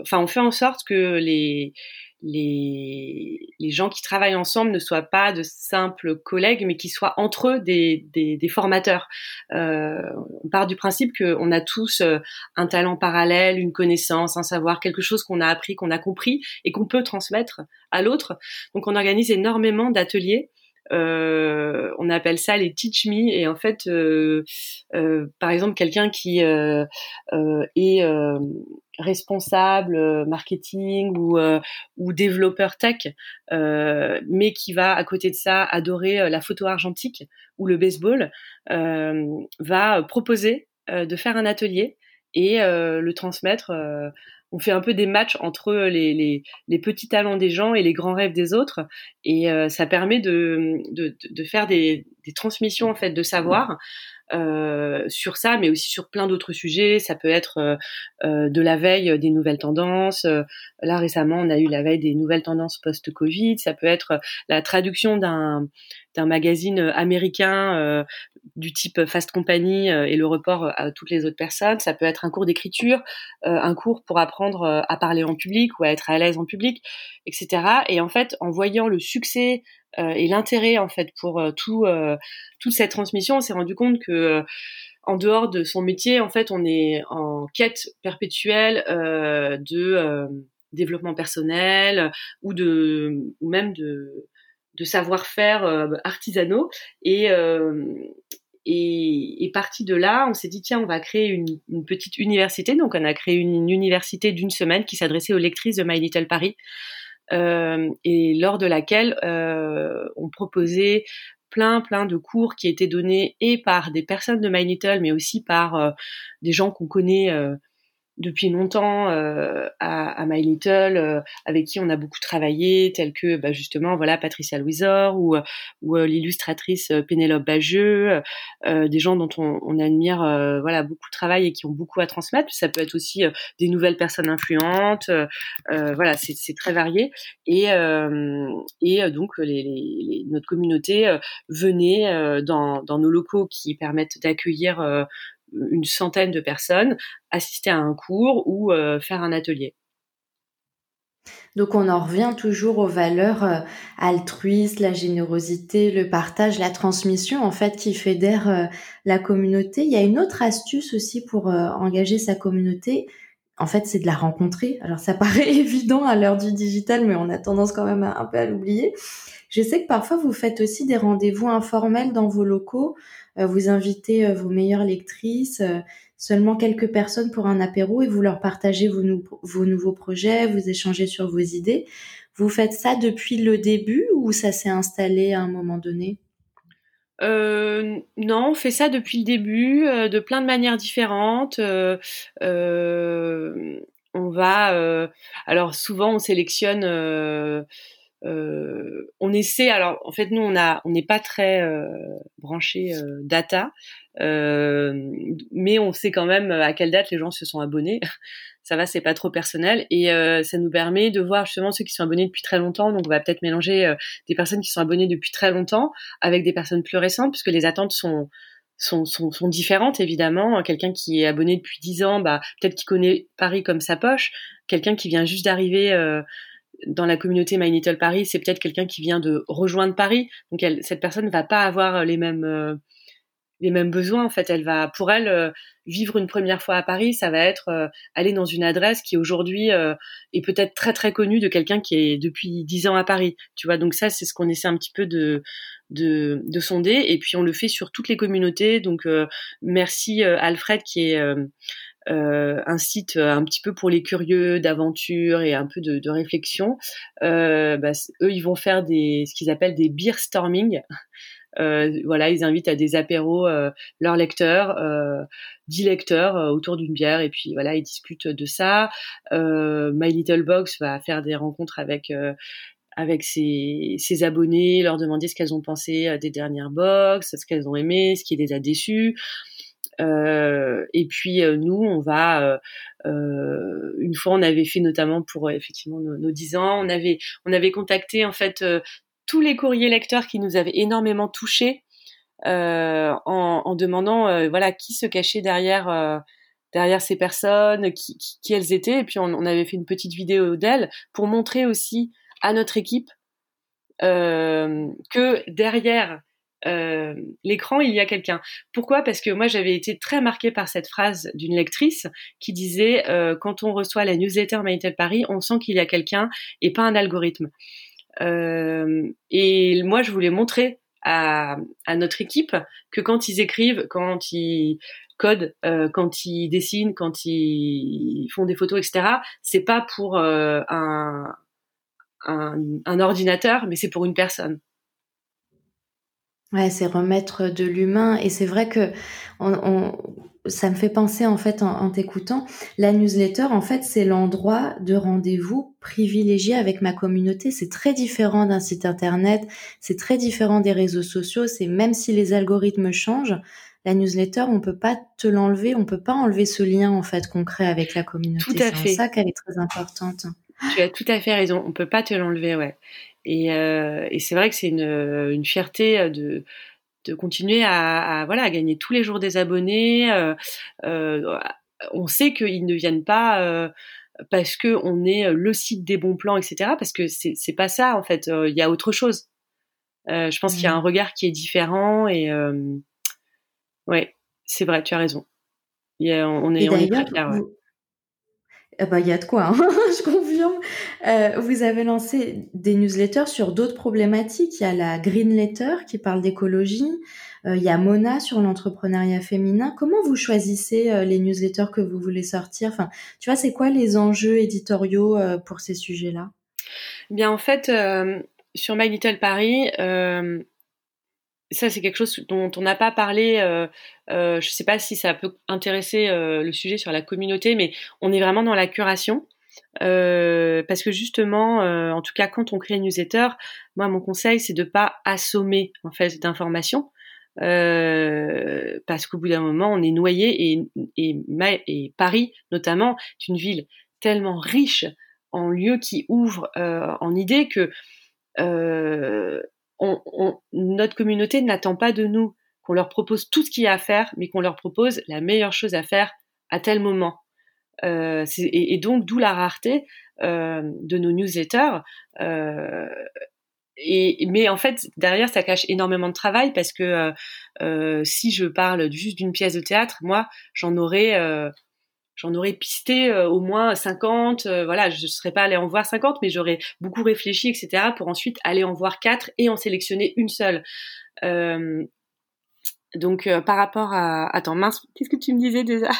enfin on fait en sorte que les les, les gens qui travaillent ensemble ne soient pas de simples collègues, mais qu'ils soient entre eux des, des, des formateurs. Euh, on part du principe qu'on a tous un talent parallèle, une connaissance, un savoir, quelque chose qu'on a appris, qu'on a compris et qu'on peut transmettre à l'autre. Donc on organise énormément d'ateliers euh, on appelle ça les teach me et en fait euh, euh, par exemple quelqu'un qui euh, euh, est responsable marketing ou ou développeur tech mais qui va à côté de ça adorer la photo argentique ou le baseball va proposer de faire un atelier et le transmettre on fait un peu des matchs entre les, les, les, petits talents des gens et les grands rêves des autres. Et euh, ça permet de, de, de faire des, des, transmissions en fait de savoir euh, sur ça, mais aussi sur plein d'autres sujets. Ça peut être euh, euh de la veille des nouvelles tendances. Euh, là récemment, on a eu la veille des nouvelles tendances post-Covid. Ça peut être la traduction d'un d'un magazine américain euh, du type Fast Company et le report à toutes les autres personnes. Ça peut être un cours d'écriture, un cours pour apprendre à parler en public ou à être à l'aise en public, etc. Et en fait, en voyant le succès euh, et l'intérêt en fait pour euh, tout euh, toute cette transmission, on s'est rendu compte que en dehors de son métier, en fait, on est en quête perpétuelle de développement personnel ou de ou même de savoir-faire artisanaux et et, et parti de là, on s'est dit tiens, on va créer une, petite université. Donc, on a créé une, université d'une semaine qui s'adressait aux lectrices de My Little Paris euh, et lors de laquelle euh, on proposait plein plein de cours qui étaient donnés et par des personnes de My Little mais aussi par euh, des gens qu'on connaît depuis longtemps euh, à, à, My Little, euh, avec qui on a beaucoup travaillé, tels que bah, justement voilà Patricia Louisor ou, ou euh, l'illustratrice Pénélope Bageux, des gens dont on, on admire voilà beaucoup de travail et qui ont beaucoup à transmettre. Ça peut être aussi des nouvelles personnes influentes, voilà c'est très varié et et donc les, les, notre communauté venait dans, dans nos locaux qui permettent d'accueillir une centaine de personnes, assister à un cours ou euh, faire un atelier. Donc on en revient toujours aux valeurs euh, altruistes, la générosité, le partage, la transmission en fait qui fédèrent euh, la communauté. Il y a une autre astuce aussi pour engager sa communauté. En fait, c'est de la rencontrer. Alors ça *laughs* paraît évident à l'heure du digital, mais on a tendance quand même un peu à l'oublier. Je sais que parfois vous faites aussi des rendez-vous informels dans vos locaux euh, vous invitez euh, vos meilleures lectrices, euh, seulement quelques personnes pour un apéro et vous leur partagez vos nouveaux projets, vous échangez sur vos idées. Vous faites ça depuis le début ou ça s'est installé à un moment donné? Euh, non, on fait ça depuis le début, euh, de plein de manières différentes. Euh, on va, alors souvent on sélectionne, on essaie. Alors en fait nous on a, on n'est pas très branché data, mais on sait quand même à quelle date les gens se sont abonnés ça va, c'est pas trop personnel et euh, ça nous permet de voir justement ceux qui sont abonnés depuis très longtemps. Donc on va peut-être mélanger euh, des personnes qui sont abonnées depuis très longtemps avec des personnes plus récentes puisque les attentes sont différentes évidemment. Quelqu'un qui est abonné depuis 10 ans, bah peut-être qu'il connaît Paris comme sa poche. Quelqu'un qui vient juste d'arriver euh, dans la communauté My Little Paris, c'est peut-être quelqu'un qui vient de rejoindre Paris. Donc cette personne ne va pas avoir les mêmes les mêmes besoins. En fait, elle va, pour elle, euh, vivre une première fois à Paris, ça va être euh, aller dans une adresse qui aujourd'hui euh, est peut-être très très connue de quelqu'un qui est depuis dix ans à Paris. Tu vois, donc ça, c'est ce qu'on essaie un petit peu de, de, de sonder. Et puis on le fait sur toutes les communautés. Donc merci Alfred qui est un site un petit peu pour les curieux d'aventure et un peu de, de réflexion. Bah, eux, ils vont faire des ce qu'ils appellent des beer storming. Euh, voilà, ils invitent à des apéros euh, leurs lecteurs, euh, dix lecteurs autour d'une bière, et puis voilà, ils discutent de ça. My Little Box va faire des rencontres avec avec ses, abonnés, leur demander ce qu'elles ont pensé des dernières box, ce qu'elles ont aimé, ce qui les a déçus. Et puis nous, on va. Une fois, on avait fait notamment pour effectivement nos, 10 ans, on avait on avait contacté en fait tous les courriers lecteurs qui nous avaient énormément touchés euh, en, demandant euh, voilà qui se cachait derrière euh, derrière ces personnes, qui, qui, elles étaient, et puis on, avait fait une petite vidéo d'elles pour montrer aussi à notre équipe que derrière l'écran, il y a quelqu'un. Pourquoi? Parce que moi, j'avais été très marquée par cette phrase d'une lectrice qui disait quand on reçoit la newsletter Maïtel Paris, on sent qu'il y a quelqu'un et pas un algorithme. Euh, et moi, je voulais montrer à, notre équipe que quand ils écrivent, quand ils codent, euh, quand ils dessinent, quand ils font des photos, etc., c'est pas pour euh, un, ordinateur, mais c'est pour une personne. Ouais, c'est remettre de l'humain. Et c'est vrai que on, ça me fait penser en fait en, t'écoutant, la newsletter en fait c'est l'endroit de rendez-vous privilégié avec ma communauté. C'est très différent d'un site internet, c'est très différent des réseaux sociaux. C'est même si les algorithmes changent, la newsletter on peut pas te l'enlever, on peut pas enlever ce lien en fait concret avec la communauté. Tout à fait. C'est ça qu'elle est très importante. Tu as tout à fait raison. On peut pas te l'enlever, ouais. Et, euh, et c'est vrai que c'est une, une fierté de de continuer à, à, voilà à gagner tous les jours des abonnés. Euh, euh, on sait qu'ils ne viennent pas euh, parce que on est le site des bons plans, etc. Parce que c'est c'est pas ça en fait. Il y a autre chose. je pense qu'il y a mmh. un regard qui est différent et ouais, c'est vrai, tu as raison. Il on est, on est très fiers. Ouais. Ben, il y a de quoi, hein *laughs* je confirme. Euh, vous avez lancé des newsletters sur d'autres problématiques. Il y a la Green Letter qui parle d'écologie. Euh, il y a Mona sur l'entrepreneuriat féminin. Comment vous choisissez euh, les newsletters que vous voulez sortir? Enfin, tu vois, c'est quoi les enjeux éditoriaux pour ces sujets-là? Bien, en fait, sur My Little Paris, ça, c'est quelque chose dont on n'a pas parlé. Euh, euh, je ne sais pas si ça peut intéresser euh, le sujet sur la communauté, mais on est vraiment dans la curation. parce que justement, en tout cas, quand on crée une newsletter, moi, mon conseil, c'est de pas assommer en fait d'informations, parce qu'au bout d'un moment, on est noyé et, et, et, Paris, notamment, est une ville tellement riche en lieux qui ouvrent en idées que notre communauté n'attend pas de nous qu'on leur propose tout ce qu'il y a à faire, mais qu'on leur propose la meilleure chose à faire à tel moment. Euh, et, donc d'où la rareté euh, de nos newsletters. Euh, mais en fait, derrière, ça cache énormément de travail parce que si je parle juste d'une pièce de théâtre, moi, j'en aurais j'en aurais pisté euh, au moins 50. Euh, voilà, je ne serais pas allée en voir 50, mais j'aurais beaucoup réfléchi, etc., pour ensuite aller en voir quatre et en sélectionner une seule. Euh, donc, par rapport à... Attends, mince, qu'est-ce que tu me disais déjà?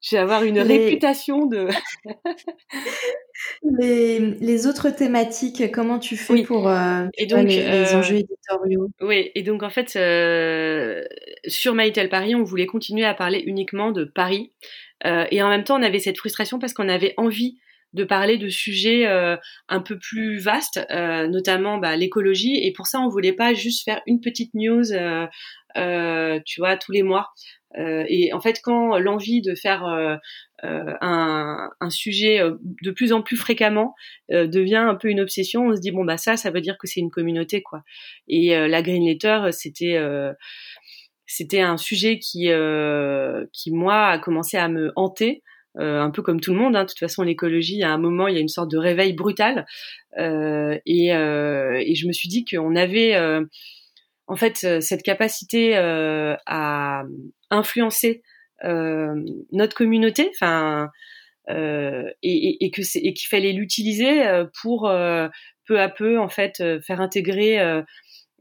Je vais avoir une réputation de. *laughs* les, les, autres thématiques, comment tu fais pour euh, et donc, les, euh, enjeux éditoriaux? Oui, et donc en fait, euh, sur Maïtel Paris, on voulait continuer à parler uniquement de Paris. et en même temps, on avait cette frustration parce qu'on avait envie de parler de sujets un peu plus vastes, notamment bah, l'écologie. Et pour ça, on voulait pas juste faire une petite news, tu vois, tous les mois. Euh, et en fait, quand l'envie de faire euh, euh, un, un, sujet de plus en plus fréquemment devient un peu une obsession, on se dit bon bah ça, ça veut dire que c'est une communauté quoi. Et la Green Letter, c'était c'était un sujet qui qui moi a commencé à me hanter. un peu comme tout le monde, hein. de toute façon l'écologie, à un moment, il y a une sorte de réveil brutal, et, et je me suis dit qu'on avait en fait euh, cette capacité euh, à influencer euh, notre communauté, enfin et, et, que c'est et qu'il fallait l'utiliser pour peu à peu en fait faire intégrer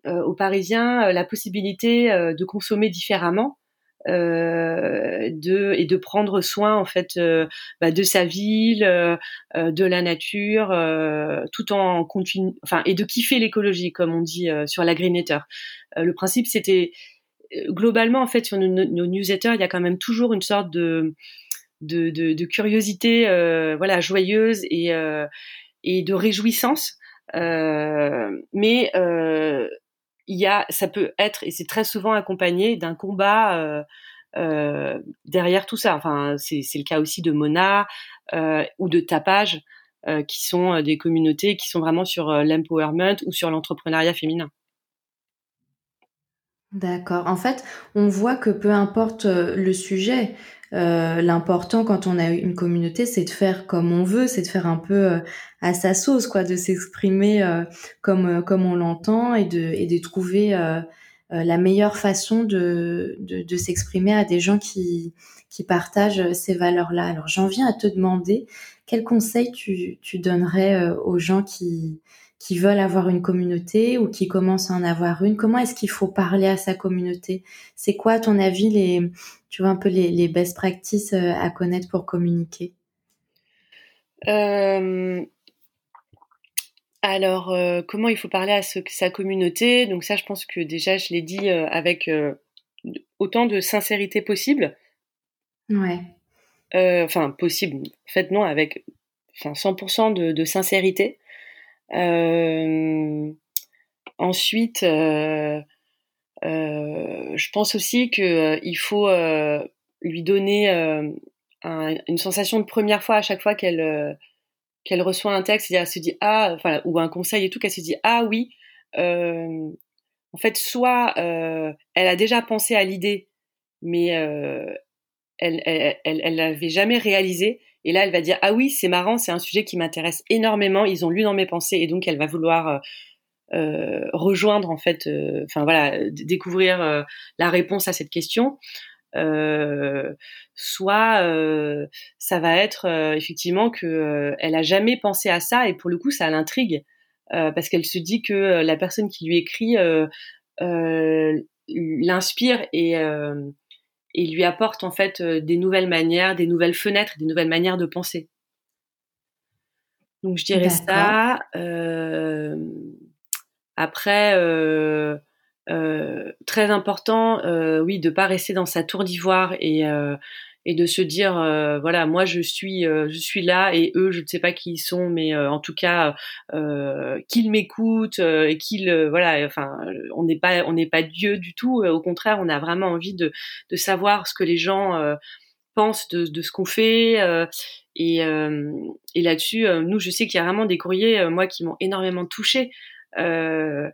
aux Parisiens la possibilité de consommer différemment euh, de et de prendre soin en fait euh, bah, de sa ville, euh, de la nature, tout en continu, enfin et de kiffer l'écologie comme on dit sur la Greenetter. le principe c'était globalement en fait sur nos, newsletters il y a quand même toujours une sorte de curiosité voilà joyeuse et et de réjouissance mais il y a, ça peut être, et c'est très souvent accompagné d'un combat euh, euh, derrière tout ça. Enfin, c'est le cas aussi de Mona euh, ou de Tapage, euh, qui sont euh, des communautés qui sont vraiment sur euh, l'empowerment ou sur l'entrepreneuriat féminin. D'accord. En fait, on voit que peu importe le sujet, euh, l'important quand on a une communauté, c'est de faire comme on veut, c'est de faire un peu euh, à sa sauce, quoi, de s'exprimer euh, comme on l'entend et de et de trouver la meilleure façon de de, de s'exprimer à des gens qui qui partagent ces valeurs-là. Alors j'en viens à te demander quel conseil tu tu donnerais aux gens qui qui veulent avoir une communauté ou qui commencent à en avoir une Comment est-ce qu'il faut parler à sa communauté? C'est quoi, à ton avis, les, tu vois, un peu les, les best practices euh, à connaître pour communiquer? Euh... Alors, euh, comment il faut parler à ce, sa communauté? Donc ça, je pense que déjà, je l'ai dit euh, avec autant de sincérité possible. Ouais. Enfin, possible. En fait, non, avec enfin, 100% de, de sincérité. Euh, ensuite, euh, euh, je pense aussi que il faut lui donner une sensation de première fois à chaque fois qu'elle qu'elle reçoit un texte, elle se dit ah, enfin ou un conseil et tout, qu'elle se dit ah oui, euh, en fait soit euh, elle a déjà pensé à l'idée, mais euh, elle, elle, elle, l'avait jamais réalisé, et là, elle va dire ah oui, c'est marrant, c'est un sujet qui m'intéresse énormément. Ils ont lu dans mes pensées et donc elle va vouloir euh, euh rejoindre en fait, euh, enfin voilà, découvrir euh, la réponse à cette question. soit ça va être effectivement que elle a jamais pensé à ça et pour le coup ça l'intrigue parce qu'elle se dit que la personne qui lui écrit l'inspire et et lui apporte en fait euh, des nouvelles manières, des nouvelles fenêtres, des nouvelles manières de penser. Donc je dirais ça. Euh, après, euh, euh, très important, oui, de pas rester dans sa tour d'ivoire et et de se dire euh, voilà moi je suis euh, je suis là et eux je ne sais pas qui ils sont mais euh, en tout cas qu'ils m'écoutent et qu'ils voilà enfin on n'est pas on n'est pas Dieu du tout au contraire on a vraiment envie de savoir ce que les gens pensent de, ce qu'on fait et, là-dessus nous je sais qu'il y a vraiment des courriers moi qui m'ont énormément touché euh,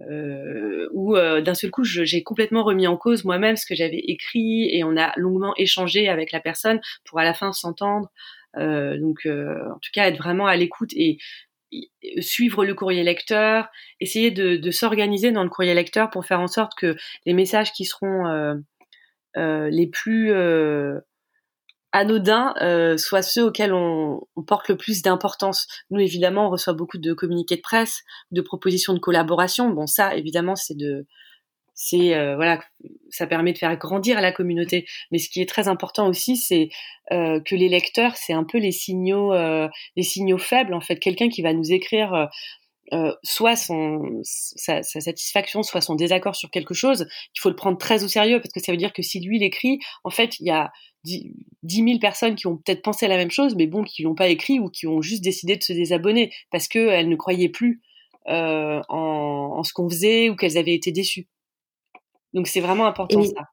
euh, où euh, d'un seul coup j'ai complètement remis en cause moi-même ce que j'avais écrit et on a longuement échangé avec la personne pour à la fin s'entendre. Euh, donc euh, en tout cas être vraiment à l'écoute et, suivre le courrier lecteur, essayer de, s'organiser dans le courrier lecteur pour faire en sorte que les messages qui seront les plus anodins euh, ceux auxquels on, porte le plus d'importance. Nous, évidemment, on reçoit beaucoup de communiqués de presse, de propositions de collaboration. Bon, ça, évidemment, c'est de c'est voilà, ça permet de faire grandir la communauté. Mais ce qui est très important aussi, c'est que les lecteurs, c'est un peu les signaux, les signaux faibles en fait. Quelqu'un qui va nous écrire euh, soit sa, sa, satisfaction, soit son désaccord sur quelque chose, il faut le prendre très au sérieux parce que ça veut dire que si lui l'écrit, en fait, il y a 10 000 personnes qui ont peut-être pensé la même chose, mais bon, qui l'ont pas écrit ou qui ont juste décidé de se désabonner parce qu'elles ne croyaient plus euh, en, en, ce qu'on faisait ou qu'elles avaient été déçues. Donc c'est vraiment important ça.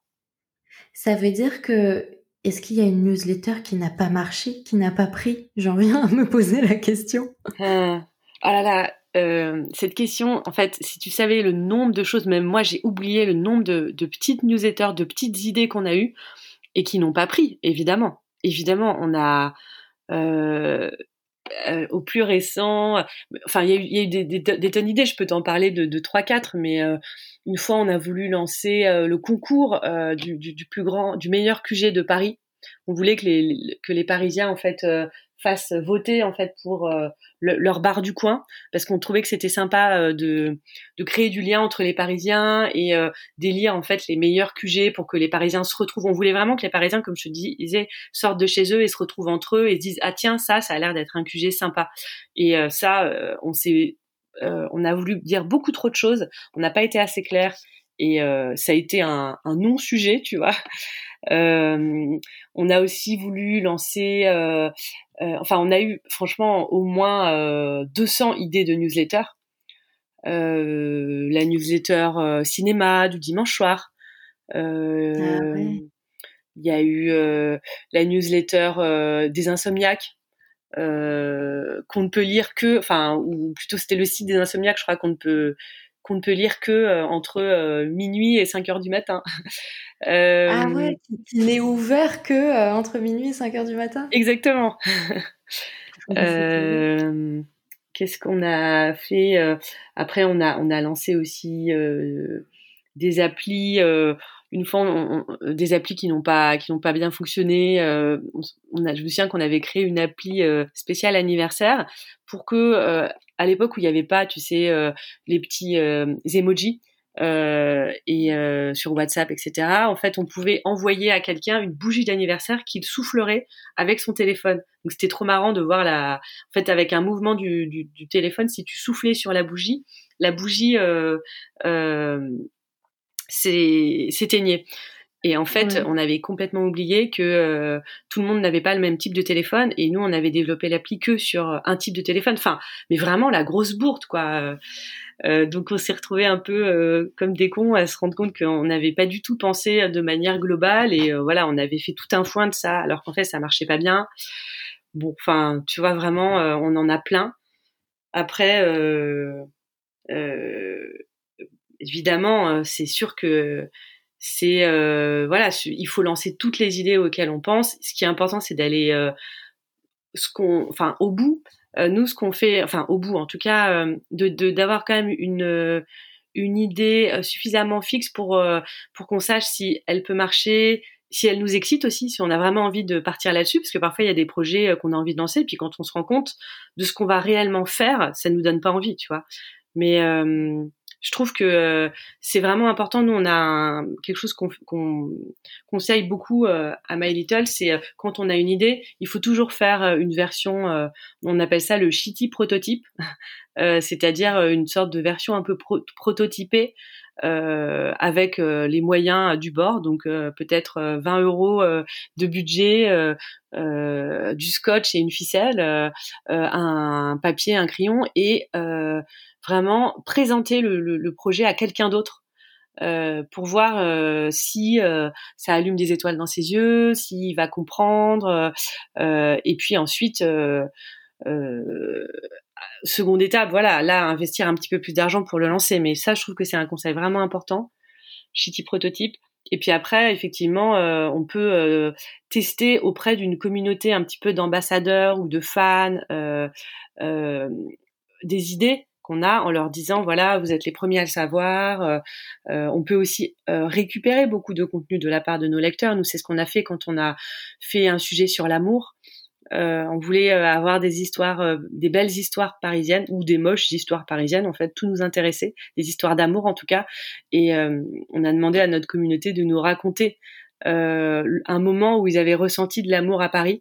Ça veut dire que est-ce qu'il y a une newsletter qui n'a pas marché, qui n'a pas pris? J'en viens à me poser la question. Ah, oh là là, euh, cette question, en fait, si tu savais le nombre de choses, même moi j'ai oublié le nombre de, de, petites newsletters, de petites idées qu'on a eues et qui n'ont pas pris, évidemment. Évidemment, on a euh, euh, au plus récent, enfin il y a eu, des, des, tonnes d'idées, je peux t'en parler de, de 3-4, mais euh, une fois on a voulu lancer le concours du, du, du, plus grand, du meilleur QG de Paris. On voulait que les, que les Parisiens en fait fassent voter en fait pour euh, leur bar du coin parce qu'on trouvait que c'était sympa euh, de, de créer du lien entre les Parisiens et euh, d'élire en fait les meilleurs QG pour que les Parisiens se retrouvent. On voulait vraiment que les Parisiens, comme je te disais, sortent de chez eux et se retrouvent entre eux et se disent ah tiens ça ça a l'air d'être un QG sympa. Et ça on s'est on a voulu dire beaucoup trop de choses, on n'a pas été assez clair et ça a été un, un non sujet tu vois. Euh, on a aussi voulu lancer, euh, euh, enfin, on a eu franchement au moins 200 idées de newsletter. la newsletter cinéma du dimanche soir. Ah il y a eu la newsletter des insomniaques euh, qu'on ne peut lire que, enfin, ou plutôt c'était le site des insomniaques, je crois qu'on ne peut qu'on ne peut lire que entre minuit et 5 heures du matin. Euh, *laughs* ah ouais, qui, n'est ouvert que euh, entre minuit et 5 heures du matin? Exactement. euh, Qu'est-ce qu'on a fait euh, Après, on a, on a lancé aussi des applis. Une fois, on, des applis qui n'ont pas, qui n'ont pas bien fonctionné. on a, je me souviens qu'on avait créé une appli spéciale anniversaire pour que, à l'époque où il n'y avait pas, tu sais, les petits emojis, euh, et euh, sur WhatsApp, etc. En fait, on pouvait envoyer à quelqu'un une bougie d'anniversaire qu'il soufflerait avec son téléphone. Donc c'était trop marrant de voir la, en fait, avec un mouvement du, téléphone, si tu soufflais sur la bougie, la bougie euh, euh s'éteignait. Et en fait, on avait complètement oublié que euh, tout le monde n'avait pas le même type de téléphone et nous, on avait développé l'appli que sur un type de téléphone. Enfin, mais vraiment la grosse bourde, quoi. Euh, donc on s'est retrouvé un peu euh, comme des cons à se rendre compte qu'on n'avait pas du tout pensé de manière globale et euh, voilà, on avait fait tout un foin de ça alors qu'en fait ça marchait pas bien. Bon, enfin, tu vois vraiment, on en a plein. Après, évidemment, c'est sûr que c'est voilà, il faut lancer toutes les idées auxquelles on pense. Ce qui est important, c'est d'aller ce qu'on, enfin, au bout euh, nous, ce qu'on fait, enfin au bout en tout cas, euh, de d'avoir quand même une euh, une idée suffisamment fixe pour pour qu'on sache si elle peut marcher, si elle nous excite aussi, si on a vraiment envie de partir là-dessus, parce que parfois il y a des projets qu'on a envie de lancer, puis quand on se rend compte de ce qu'on va réellement faire, ça nous donne pas envie, tu vois. Mais je trouve que euh, c'est vraiment important. Nous, on a quelque chose qu'on conseille beaucoup euh, à My Little, c'est euh, quand on a une idée, il faut toujours faire une version, on appelle ça le shitty prototype, *laughs* c'est-à-dire une sorte de version un peu prototypée avec les moyens du bord, donc peut-être 20 euros de budget, du scotch et une ficelle, un papier, un crayon et vraiment présenter le, le, projet à quelqu'un d'autre euh, pour voir euh, si euh, ça allume des étoiles dans ses yeux, s'il va comprendre, et puis ensuite, seconde étape, voilà, là investir un petit peu plus d'argent pour le lancer, mais ça je trouve que c'est un conseil vraiment important, shitty prototype. Et puis après, effectivement, on peut tester auprès d'une communauté un petit peu d'ambassadeurs ou de fans des idées qu'on a en leur disant voilà vous êtes les premiers à le savoir. Euh, euh, on peut aussi euh, récupérer beaucoup de contenu de la part de nos lecteurs. Nous c'est ce qu'on a fait quand on a fait un sujet sur l'amour. On voulait avoir des histoires, des belles histoires parisiennes ou des moches histoires parisiennes. En fait, tout nous intéressait, des histoires d'amour en tout cas. Et on a demandé à notre communauté de nous raconter un moment où ils avaient ressenti de l'amour à Paris.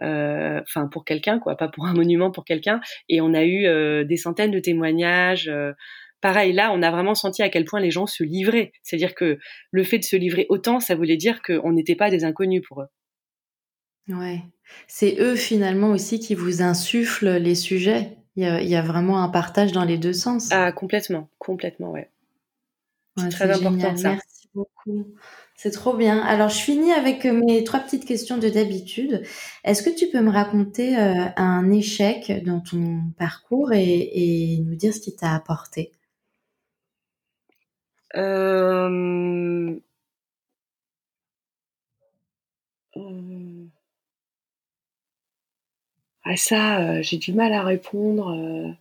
Enfin, pour quelqu'un, quoi, pas pour un monument, pour quelqu'un. Et on a eu des centaines de témoignages pareil, là, on a vraiment senti à quel point les gens se livraient. C'est-à-dire que le fait de se livrer autant, ça voulait dire qu'on n'était pas des inconnus pour eux. Ouais. C'est eux finalement aussi qui vous insufflent les sujets. Il y a, vraiment un partage dans les deux sens. Ah, complètement, complètement, ouais. C'est très important ça. Merci beaucoup. C'est trop bien. Alors, je finis avec mes trois petites questions de d'habitude. Est-ce que tu peux me raconter euh, un échec dans ton parcours et nous dire ce qui t'a apporté? Euh... Ah ça, euh, j'ai du mal à répondre. Euh...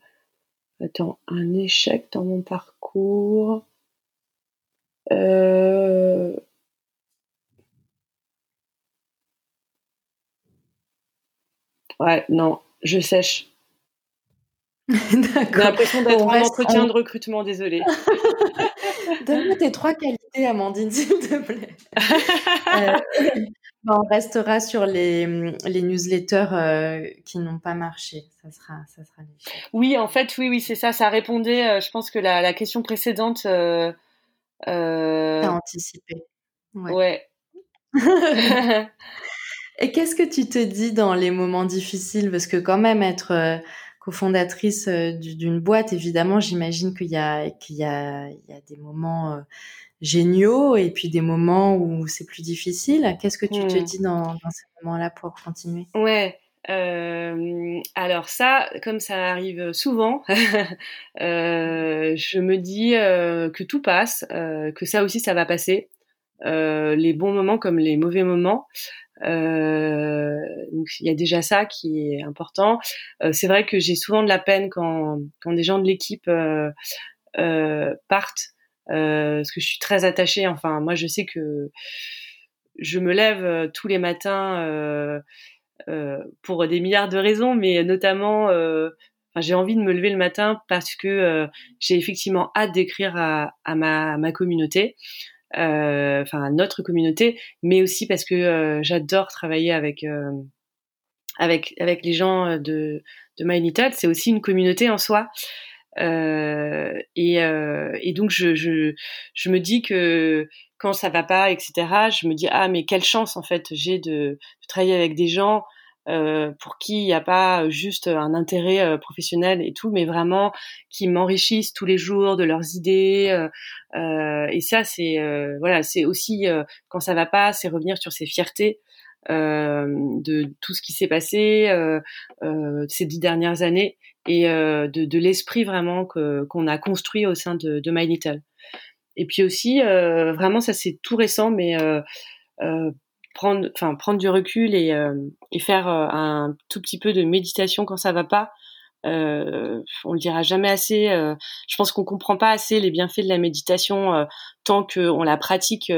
Attends, un échec dans mon parcours. Euh... Ouais, non, je sèche. *laughs* J'ai l'impression d'être en entretien de recrutement, désolé. *laughs* Donne-moi tes trois qualités, Amandine, *laughs* s'il te plaît. Euh, ben, on restera sur les, les newsletters euh, qui n'ont pas marché. Ça sera, ça sera Oui, en fait, oui, oui, c'est ça. Ça répondait. Euh, je pense que la, la question précédente. Euh, T'as anticipé. Ouais. ouais. *laughs* Et qu'est-ce que tu te dis dans les moments difficiles? Parce que quand même être cofondatrice euh, d'une boîte, évidemment, j'imagine qu'il y a qu'il y a il y a des moments euh, géniaux et puis des moments où c'est plus difficile. Qu'est-ce que tu te hmm. dis dans, dans ces moments-là pour continuer? Ouais. Euh, alors ça, comme ça arrive souvent, *laughs* euh, je me dis euh, que tout passe, euh, que ça aussi ça va passer, les bons moments comme les mauvais moments. Euh, donc il y a déjà ça qui est important. C'est vrai que j'ai souvent de la peine quand, quand des gens de l'équipe partent, parce que je suis très attachée. Enfin, moi, je sais que je me lève tous les matins pour des milliards de raisons, mais notamment j'ai envie de me lever le matin parce que j'ai effectivement hâte d'écrire à, à, ma, à, communauté euh, enfin notre communauté, mais aussi parce que euh, j'adore travailler avec euh, avec les gens de de. C'est aussi une communauté en soi. Euh, et, euh, et, donc je, je, je, me dis que quand ça va pas, etc., je me dis ah mais quelle chance en fait j'ai de, de, travailler avec des gens euh, pour qui il n'y a pas juste un intérêt euh, professionnel et tout, mais vraiment qui m'enrichissent tous les jours de leurs idées. Euh, euh et ça, c'est voilà, c'est aussi quand ça va pas, c'est revenir sur ses fiertés. de tout ce qui s'est passé ces dix dernières années et de, de l'esprit vraiment que qu'on a construit au sein de, de My Little. Et puis aussi, vraiment, ça c'est tout récent, mais prendre, enfin prendre du recul et, euh, et faire euh, un tout petit peu de méditation quand ça va pas. Euh, on le dira jamais assez. Euh, je pense qu'on comprend pas assez les bienfaits de la méditation tant qu'on la pratique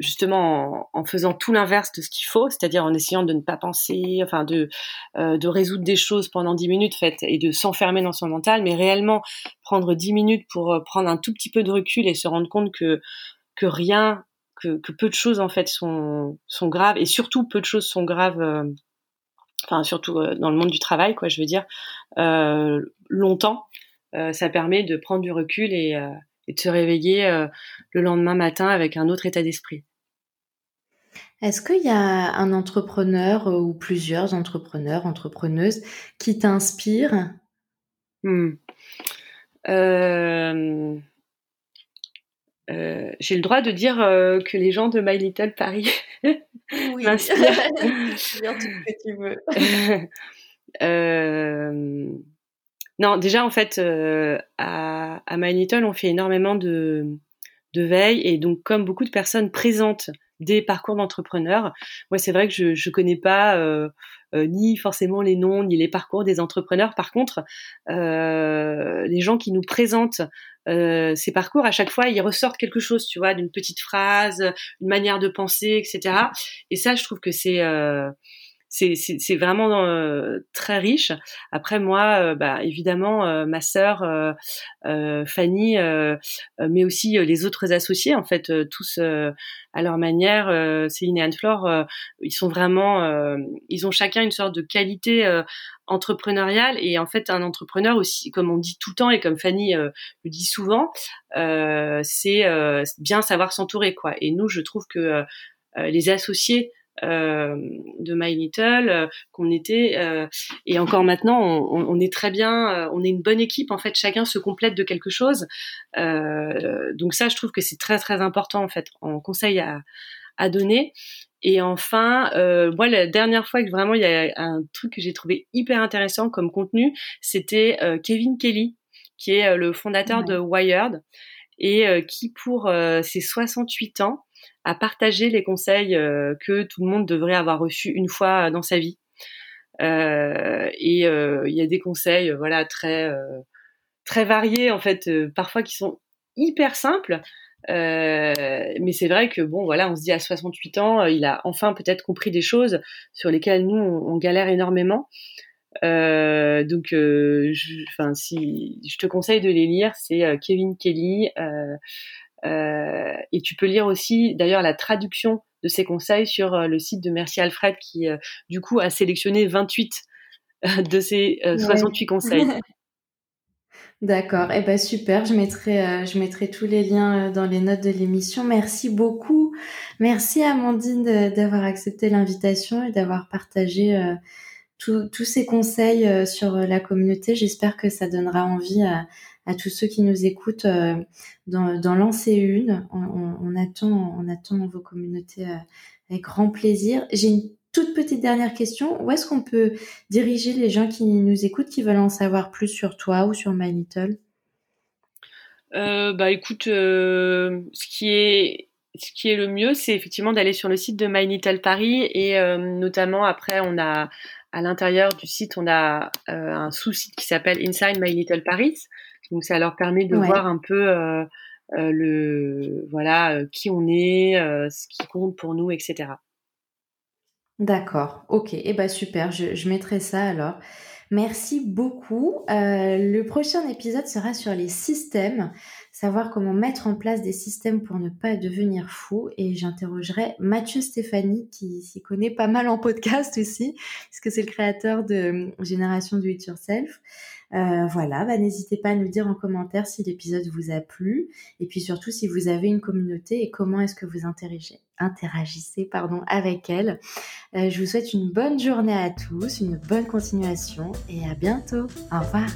justement en, faisant tout l'inverse de ce qu'il faut, c'est-à-dire en essayant de ne pas penser, enfin de de résoudre des choses pendant dix minutes, fait, et de s'enfermer dans son mental, mais réellement prendre dix minutes pour prendre un tout petit peu de recul et se rendre compte que que rien que, peu de choses en fait sont, sont graves et surtout peu de choses sont graves. Euh, enfin, surtout euh, dans le monde du travail, quoi. Je veux dire euh, longtemps. ça permet de prendre du recul et de se réveiller le lendemain matin avec un autre état d'esprit. Est-ce qu'il y a un entrepreneur ou plusieurs entrepreneurs, entrepreneuses qui t'inspirent? Hmm. euh... Euh, j'ai le droit de dire euh, que les gens de My Little Paris *laughs* oui. m'inspirent. *laughs* *laughs* euh, non, déjà en fait, euh, à, à, My Little, on fait énormément de, de veille et donc comme beaucoup de personnes présentes des parcours d'entrepreneurs, moi c'est vrai que je je connais pas euh, ni forcément les noms ni les parcours des entrepreneurs. Par contre, les gens qui nous présentent euh, ces parcours, à chaque fois, ils ressortent quelque chose, tu vois, d'une petite phrase, une manière de penser, etc. Et ça, je trouve que c'est euh, c'est vraiment euh, très riche. Après moi, euh, bah, évidemment, euh, ma sœur Fanny, mais aussi les autres associés, en fait, tous à leur manière, Céline et Anne-Flore, ils sont vraiment, ils ont chacun une sorte de qualité entrepreneuriale et en fait un entrepreneur aussi, comme on dit tout le temps et comme Fanny le dit souvent, c'est bien savoir s'entourer quoi. Et nous, je trouve que les associés euh, de My Little, euh, qu'on était euh, et encore maintenant on, est très bien, on est une bonne équipe en fait, chacun se complète de quelque chose. donc ça, je trouve que c'est très très important en fait en conseil à, à donner. Et enfin, moi, la dernière fois que vraiment il y a un truc que j'ai trouvé hyper intéressant comme contenu, c'était Kevin Kelly, qui est le fondateur de Wired et qui, pour ses 68 ans, à partager les conseils euh, que tout le monde devrait avoir reçus une fois dans sa vie. Euh, et euh, il y a des conseils, voilà, très très variés en fait, parfois qui sont hyper simples. mais c'est vrai que bon, voilà, on se dit à 68 ans, il a enfin peut-être compris des choses sur lesquelles nous on, galère énormément. donc, si je te conseille de les lire, c'est Kevin Kelly, euh, et tu peux lire aussi d'ailleurs la traduction de ces conseils sur euh, le site de Merci Alfred qui euh, du coup a sélectionné 28 de ces 68 conseils. *laughs* D'accord, et eh ben super, je mettrai je mettrai tous les liens dans les notes de l'émission. Merci beaucoup. Merci Amandine d'avoir accepté l'invitation et d'avoir partagé tous ces conseils sur la communauté. J'espère que ça donnera envie à, à tous ceux qui nous écoutent euh, d'en lancer une. On, attend, on attend vos communautés euh, avec grand plaisir. J'ai une toute petite dernière question. Où est-ce qu'on peut diriger les gens qui nous écoutent, qui veulent en savoir plus sur toi ou sur My Little? Euh, Bah écoute, ce qui est ce qui est le mieux, c'est effectivement d'aller sur le site de My Little Paris et notamment après on a à l'intérieur du site on a un sous-site qui s'appelle Inside My Little Paris donc ça leur permet de voir un peu euh, euh, le voilà euh, qui on est, ce qui compte pour nous, etc. D'accord, ok, et eh ben super, je, je, mettrai ça alors. Merci beaucoup. le prochain épisode sera sur les systèmes, savoir comment mettre en place des systèmes pour ne pas devenir fou. Et j'interrogerai Mathieu Stéphanie, qui s'y connaît pas mal en podcast aussi, puisque c'est le créateur de Génération Do It Yourself. Euh, voilà, bah, n'hésitez pas à nous dire en commentaire si l'épisode vous a plu et puis surtout si vous avez une communauté et comment est-ce que vous interagissez, avec elle. Euh, je vous souhaite une bonne journée à tous, une bonne continuation et à bientôt. Au revoir.